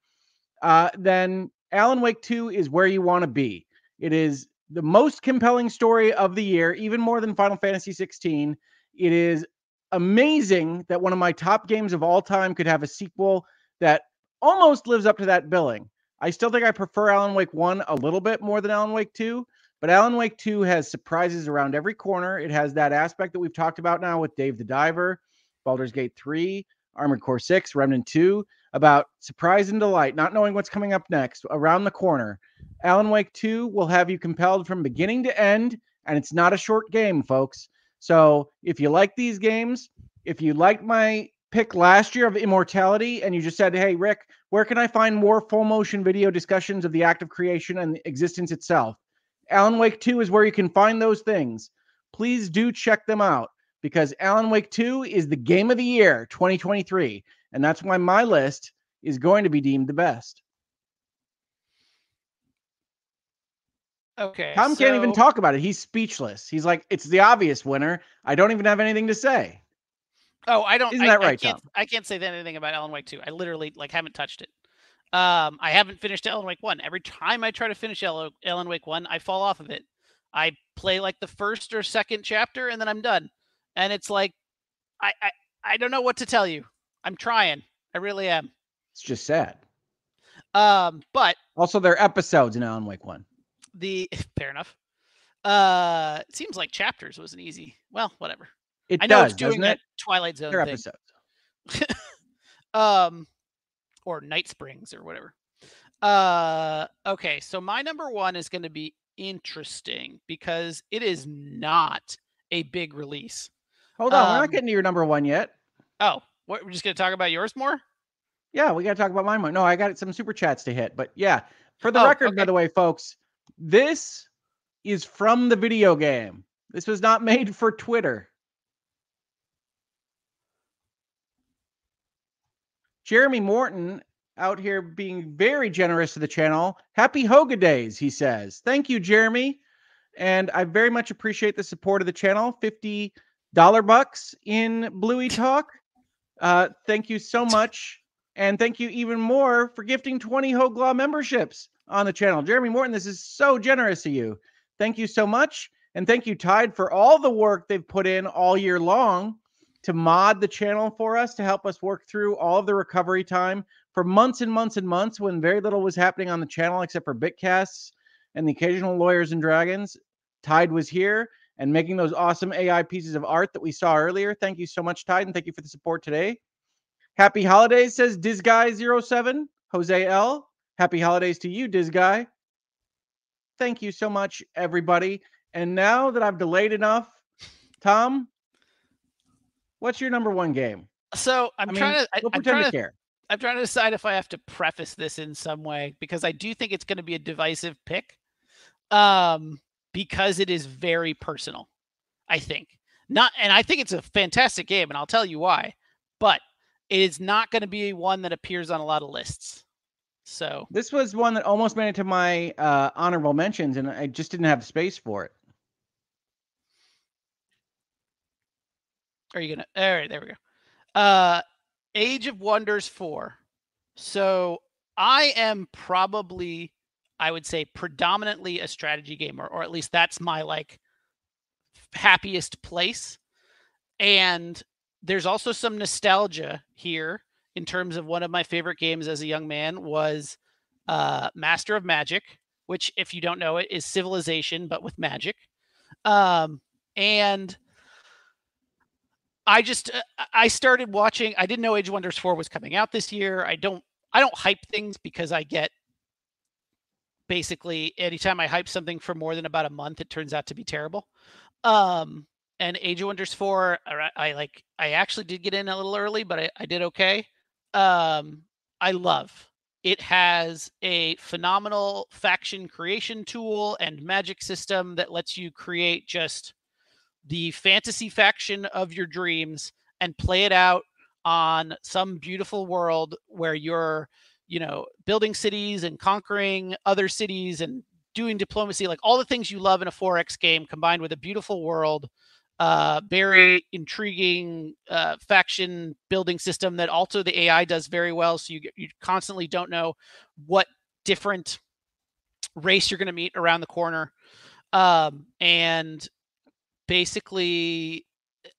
[SPEAKER 1] uh, then Alan Wake 2 is where you want to be. It is the most compelling story of the year, even more than Final Fantasy 16. It is amazing that one of my top games of all time could have a sequel that almost lives up to that billing. I still think I prefer Alan Wake 1 a little bit more than Alan Wake 2, but Alan Wake 2 has surprises around every corner. It has that aspect that we've talked about now with Dave the Diver, Baldur's Gate 3, Armored Core 6, Remnant 2, about surprise and delight, not knowing what's coming up next around the corner. Alan Wake 2 will have you compelled from beginning to end, and it's not a short game, folks. So if you like these games, if you like my pick last year of Immortality, and you just said, hey, Rick, where can I find more full motion video discussions of the act of creation and existence itself? Alan Wake 2 is where you can find those things. Please do check them out because Alan Wake 2 is the game of the year 2023. And that's why my list is going to be deemed the best.
[SPEAKER 2] Okay.
[SPEAKER 1] Tom can't even talk about it. He's speechless. He's like, it's the obvious winner. I don't even have anything to say.
[SPEAKER 2] Oh, I don't.
[SPEAKER 1] Isn't
[SPEAKER 2] I,
[SPEAKER 1] that
[SPEAKER 2] I
[SPEAKER 1] right,
[SPEAKER 2] can't,
[SPEAKER 1] Tom?
[SPEAKER 2] I can't say anything about Alan Wake 2. I literally like haven't touched it. Um, I haven't finished Alan Wake 1. Every time I try to finish Alan Alan Wake 1, I fall off of it. I play like the first or second chapter and then I'm done. And it's like I I, I don't know what to tell you. I'm trying. I really am.
[SPEAKER 1] It's just sad.
[SPEAKER 2] Um, but
[SPEAKER 1] Also, there are episodes in Alan Wake 1.
[SPEAKER 2] the fair enough. Uh, it seems like chapters wasn't easy. Well, whatever.
[SPEAKER 1] It
[SPEAKER 2] I know
[SPEAKER 1] does,
[SPEAKER 2] it's doing that
[SPEAKER 1] it?
[SPEAKER 2] Twilight Zone thing.
[SPEAKER 1] episodes.
[SPEAKER 2] um or night springs or whatever uh okay so my number one is going to be interesting because it is not a big release
[SPEAKER 1] Hold on, we're
[SPEAKER 2] Um,
[SPEAKER 1] not getting to your number one yet.
[SPEAKER 2] oh what we're just going to talk about yours more
[SPEAKER 1] Yeah, we got to talk about mine more. No, I got some super chats to hit, but yeah, for the
[SPEAKER 2] Oh,
[SPEAKER 1] record, by the way, folks, this is from the video game. This was not made for Twitter. Jeremy Morton out here being very generous to the channel. Happy Hoga Days, he says. Thank you, Jeremy. And I very much appreciate the support of the channel. $50 bucks in Bluey Talk. Uh, thank you so much. And thank you even more for gifting 20 HoegLaw memberships on the channel. Jeremy Morton, this is so generous of you. Thank you so much. And thank you, Tide, for all the work they've put in all year long to mod the channel for us to help us work through all of the recovery time for months and months and months when very little was happening on the channel except for bitcasts and the occasional lawyers and dragons. Tide was here and making those awesome AI pieces of art that we saw earlier. Thank you so much, Tide, and thank you for the support today. Happy holidays, says DizGuy07. Jose L. Happy holidays to you, Dizguy. Thank you so much, everybody. And now that I've delayed enough, Tom, what's your number one game?
[SPEAKER 2] so i'm
[SPEAKER 1] I mean,
[SPEAKER 2] trying to I, I'm, trying
[SPEAKER 1] to
[SPEAKER 2] to
[SPEAKER 1] care.
[SPEAKER 2] i'm trying to decide if i have to preface this in some way because i do think it's going to be a divisive pick um because it is very personal i think not and i think it's a fantastic game and i'll tell you why but it is not going to be one that appears on a lot of lists So
[SPEAKER 1] this was one that almost made it to my uh, honorable mentions, and I just didn't have space for it.
[SPEAKER 2] Are you gonna? All right, there we go. Uh, Age of Wonders four. So I am probably, I would say, predominantly a strategy gamer, or at least that's my like happiest place. And there's also some nostalgia here in terms of one of my favorite games as a young man was uh, Master of Magic, which, if you don't know it, is Civilization but with magic. Um, and I just uh, I started watching. I didn't know Age of Wonders four was coming out this year. I don't I don't hype things because I get basically anytime I hype something for more than about a month, it turns out to be terrible. Um, and Age of Wonders 4, I, I, like I actually did get in a little early, but I, I did okay. Um, I love. It has a phenomenal faction creation tool and magic system that lets you create just the fantasy faction of your dreams and play it out on some beautiful world where you're, you know, building cities and conquering other cities and doing diplomacy, like all the things you love in a 4X game combined with a beautiful world, uh, very intriguing uh, faction building system that also the AI does very well. So you, you constantly don't know what different race you're going to meet around the corner. Um, and basically,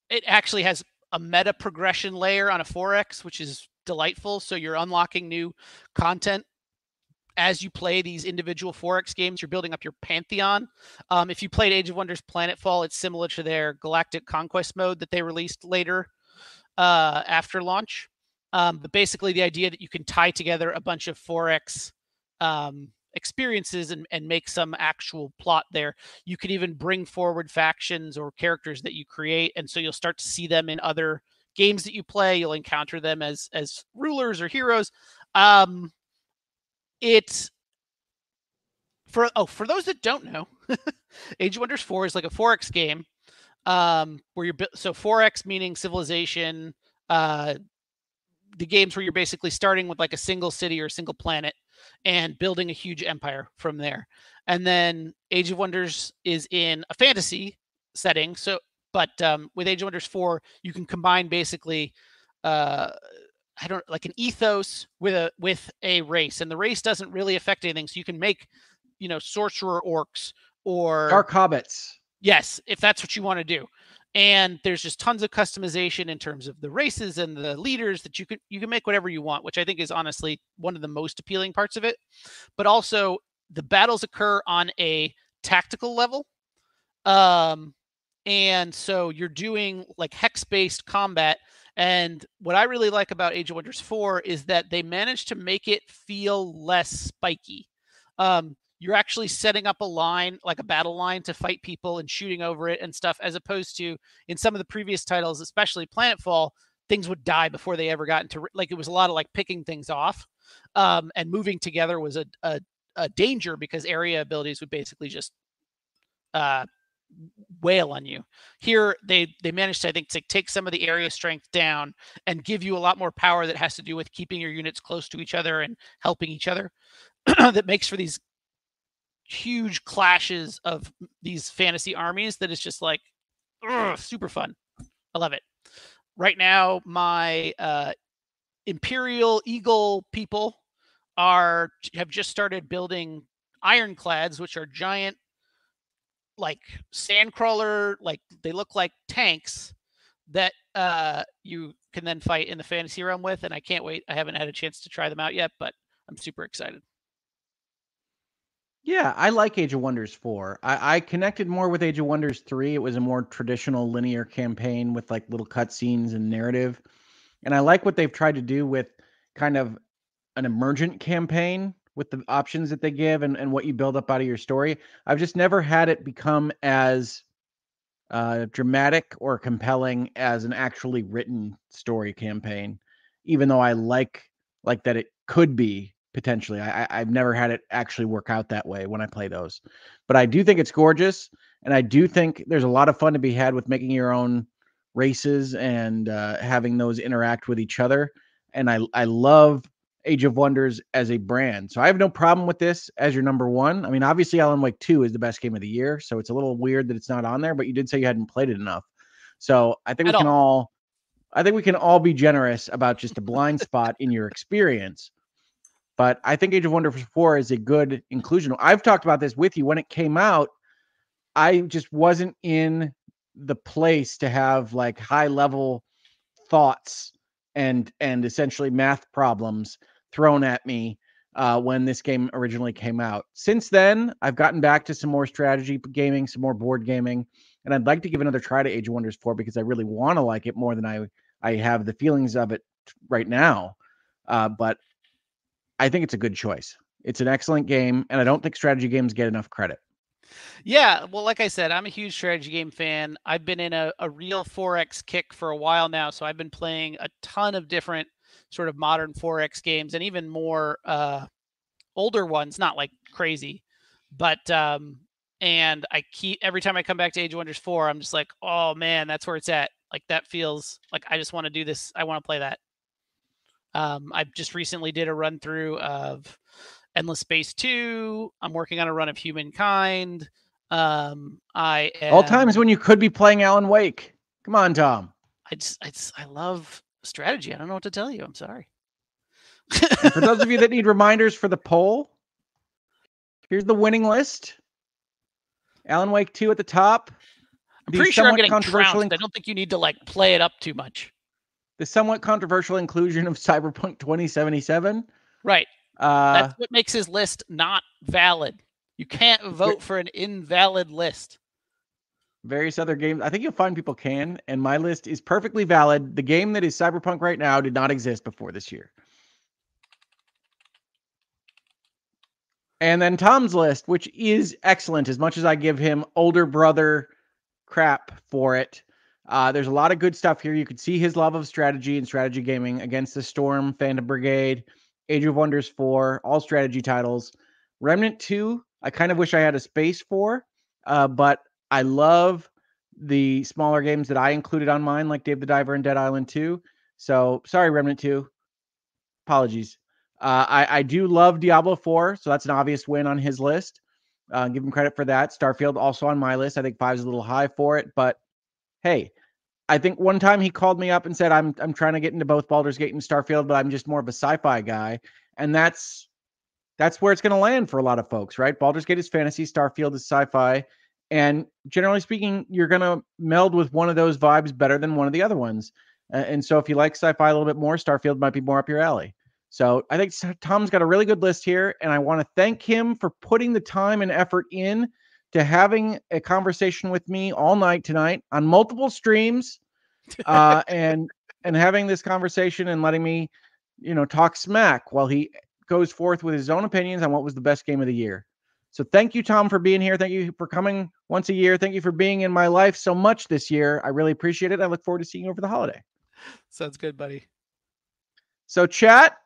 [SPEAKER 2] it actually has a meta progression layer on a 4X, which is delightful. So you're unlocking new content as you play these individual 4X games. You're building up your pantheon. Um, if you played Age of Wonders Planetfall, it's similar to their Galactic Conquest mode that they released later uh, after launch. Um, but basically, the idea that you can tie together a bunch of 4X um, experiences and, and make some actual plot there. You could even bring forward factions or characters that you create, and so you'll start to see them in other games that you play. You'll encounter them as as rulers or heroes. Um, it's for oh for those that don't know, Age of Wonders Four is like a 4X game, um, where you're so 4X meaning civilization. Uh, the games where you're basically starting with like a single city or a single planet and building a huge empire from there. And then Age of Wonders is in a fantasy setting. So, but um, with Age of Wonders 4, you can combine basically, uh, I don't like an ethos with a with a race, and the race doesn't really affect anything. So you can make, you know, sorcerer orcs or
[SPEAKER 1] dark hobbits.
[SPEAKER 2] Yes, if that's what you want to do and there's just tons of customization in terms of the races and the leaders that you can you can make whatever you want which i think is honestly one of the most appealing parts of it. But also the battles occur on a tactical level um and so you're doing like hex based combat and what i really like about age of wonders 4 is that they managed to make it feel less spiky. Um you're actually setting up a line like a battle line to fight people and shooting over it and stuff as opposed to in some of the previous titles especially planetfall things would die before they ever got into like it was a lot of like picking things off um, and moving together was a, a, a, danger because area abilities would basically just uh, wail on you. Here they they managed to i think to take some of the area strength down and give you a lot more power that has to do with keeping your units close to each other and helping each other that makes for these huge clashes of these fantasy armies that is just like ugh, super fun. I love it. Right now, my uh, Imperial Eagle people are have just started building ironclads, which are giant, like sandcrawler, like they look like tanks that uh, you can then fight in the fantasy realm with. And I can't wait. I haven't had a chance to try them out yet, but I'm super excited.
[SPEAKER 1] Yeah, I like Age of Wonders 4. I, I connected more with Age of Wonders 3. It was a more traditional linear campaign with like little cutscenes and narrative. And I like what they've tried to do with kind of an emergent campaign with the options that they give and, and what you build up out of your story. I've just never had it become as uh, dramatic or compelling as an actually written story campaign, even though I like like that it could be potentially. I, I've never had it actually work out that way when I play those, but I do think it's gorgeous, and I do think there's a lot of fun to be had with making your own races and uh, having those interact with each other. And I I love Age of Wonders as a brand. So I have no problem with this as your number one. I mean, obviously, Alan Wake 2 is the best game of the year. So it's a little weird that it's not on there, but you did say you hadn't played it enough. So I think
[SPEAKER 2] At
[SPEAKER 1] we can
[SPEAKER 2] all.
[SPEAKER 1] all I think we can all be generous about just a blind spot in your experience. But I think Age of Wonders 4 is a good inclusion. I've talked about this with you when it came out. I just wasn't in the place to have like high level thoughts and and essentially math problems thrown at me uh, when this game originally came out. Since then, I've gotten back to some more strategy gaming, some more board gaming, and I'd like to give another try to Age of Wonders 4 because I really want to like it more than I I have the feelings of it right now. Uh, but I think it's a good choice. It's an excellent game, and I don't think strategy games get enough credit.
[SPEAKER 2] Yeah, well, like I said, I'm a huge strategy game fan. I've been in a, a real 4X kick for a while now. So I've been playing a ton of different sort of modern 4X games and even more uh, older ones, not like crazy. But, um, and I keep, every time I come back to Age of Wonders 4, I'm just like, oh man, that's where it's at. Like that feels like I just want to do this. I want to play that. Um, I just recently did a run through of Endless Space 2. I'm working on a run of Humankind. Um, I am,
[SPEAKER 1] All times when you could be playing Alan Wake. Come on, Tom.
[SPEAKER 2] I just, I just I love strategy. I don't know what to tell you. I'm sorry.
[SPEAKER 1] For those of you that need reminders for the poll, here's the winning list. Alan Wake 2 at the top.
[SPEAKER 2] I'm pretty sure I'm getting
[SPEAKER 1] controversial
[SPEAKER 2] trounced. I don't think you need to like play it up too much.
[SPEAKER 1] The somewhat controversial inclusion of Cyberpunk 2077.
[SPEAKER 2] Right.
[SPEAKER 1] Uh,
[SPEAKER 2] That's what makes his list not valid. You can't vote for an invalid list.
[SPEAKER 1] various other games. I think you'll find people can, and my list is perfectly valid. The game that is Cyberpunk right now did not exist before this year. And then Tom's list, which is excellent, as much as I give him older brother crap for it. Uh, there's a lot of good stuff here. You could see his love of strategy and strategy gaming against the Storm, Phantom Brigade, Age of Wonders 4, all strategy titles. Remnant 2, I kind of wish I had a space for, uh, but I love the smaller games that I included on mine, like Dave the Diver and Dead Island 2. So sorry, Remnant 2. Apologies. Uh, I, I do love Diablo 4, so that's an obvious win on his list. Uh, give him credit for that. Starfield also on my list. I think five's a little high for it, but hey, I think one time he called me up and said, "I'm I'm trying to get into both Baldur's Gate and Starfield, but I'm just more of a sci-fi guy," and that's that's where it's going to land for a lot of folks, right? Baldur's Gate is fantasy, Starfield is sci-fi, and generally speaking, you're going to meld with one of those vibes better than one of the other ones. And so, if you like sci-fi a little bit more, Starfield might be more up your alley. So, I think Tom's got a really good list here, and I want to thank him for putting the time and effort in to having a conversation with me all night tonight on multiple streams, uh, and and having this conversation and letting me, you know, talk smack while he goes forth with his own opinions on what was the best game of the year. So thank you, Tom, for being here. Thank you for coming once a year. Thank you for being in my life so much this year. I really appreciate it. I look forward to seeing you over the holiday.
[SPEAKER 2] Sounds good, buddy.
[SPEAKER 1] So, chat,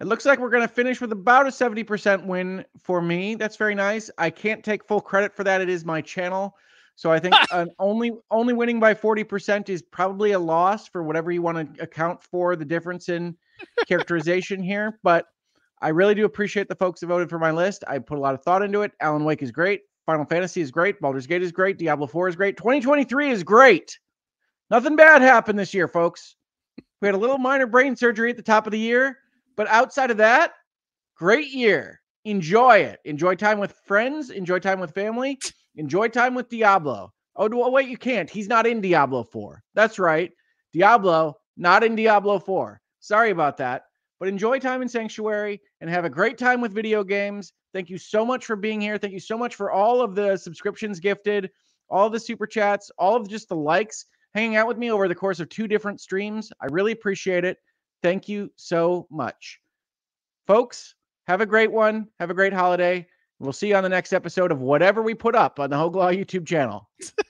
[SPEAKER 1] it looks like we're going to finish with about a 70% win for me. That's very nice. I can't take full credit for that. It is my channel. So I think an only only winning by 40% is probably a loss for whatever you want to account for the difference in characterization here. But I really do appreciate the folks that voted for my list. I put a lot of thought into it. Alan Wake is great. Final Fantasy is great. Baldur's Gate is great. Diablo 4 is great. 2023 is great. Nothing bad happened this year, folks. We had a little minor brain surgery at the top of the year, but outside of that, great year. Enjoy it. Enjoy time with friends. Enjoy time with family. Enjoy time with Diablo. Oh, wait, you can't. He's not in Diablo 4. That's right. Diablo, not in Diablo 4. Sorry about that. But enjoy time in Sanctuary and have a great time with video games. Thank you so much for being here. Thank you so much for all of the subscriptions gifted, all the super chats, all of just the likes, hanging out with me over the course of two different streams. I really appreciate it. Thank you so much. Folks, have a great one. Have a great holiday. We'll see you on the next episode of whatever we put up on the HoegLaw YouTube channel.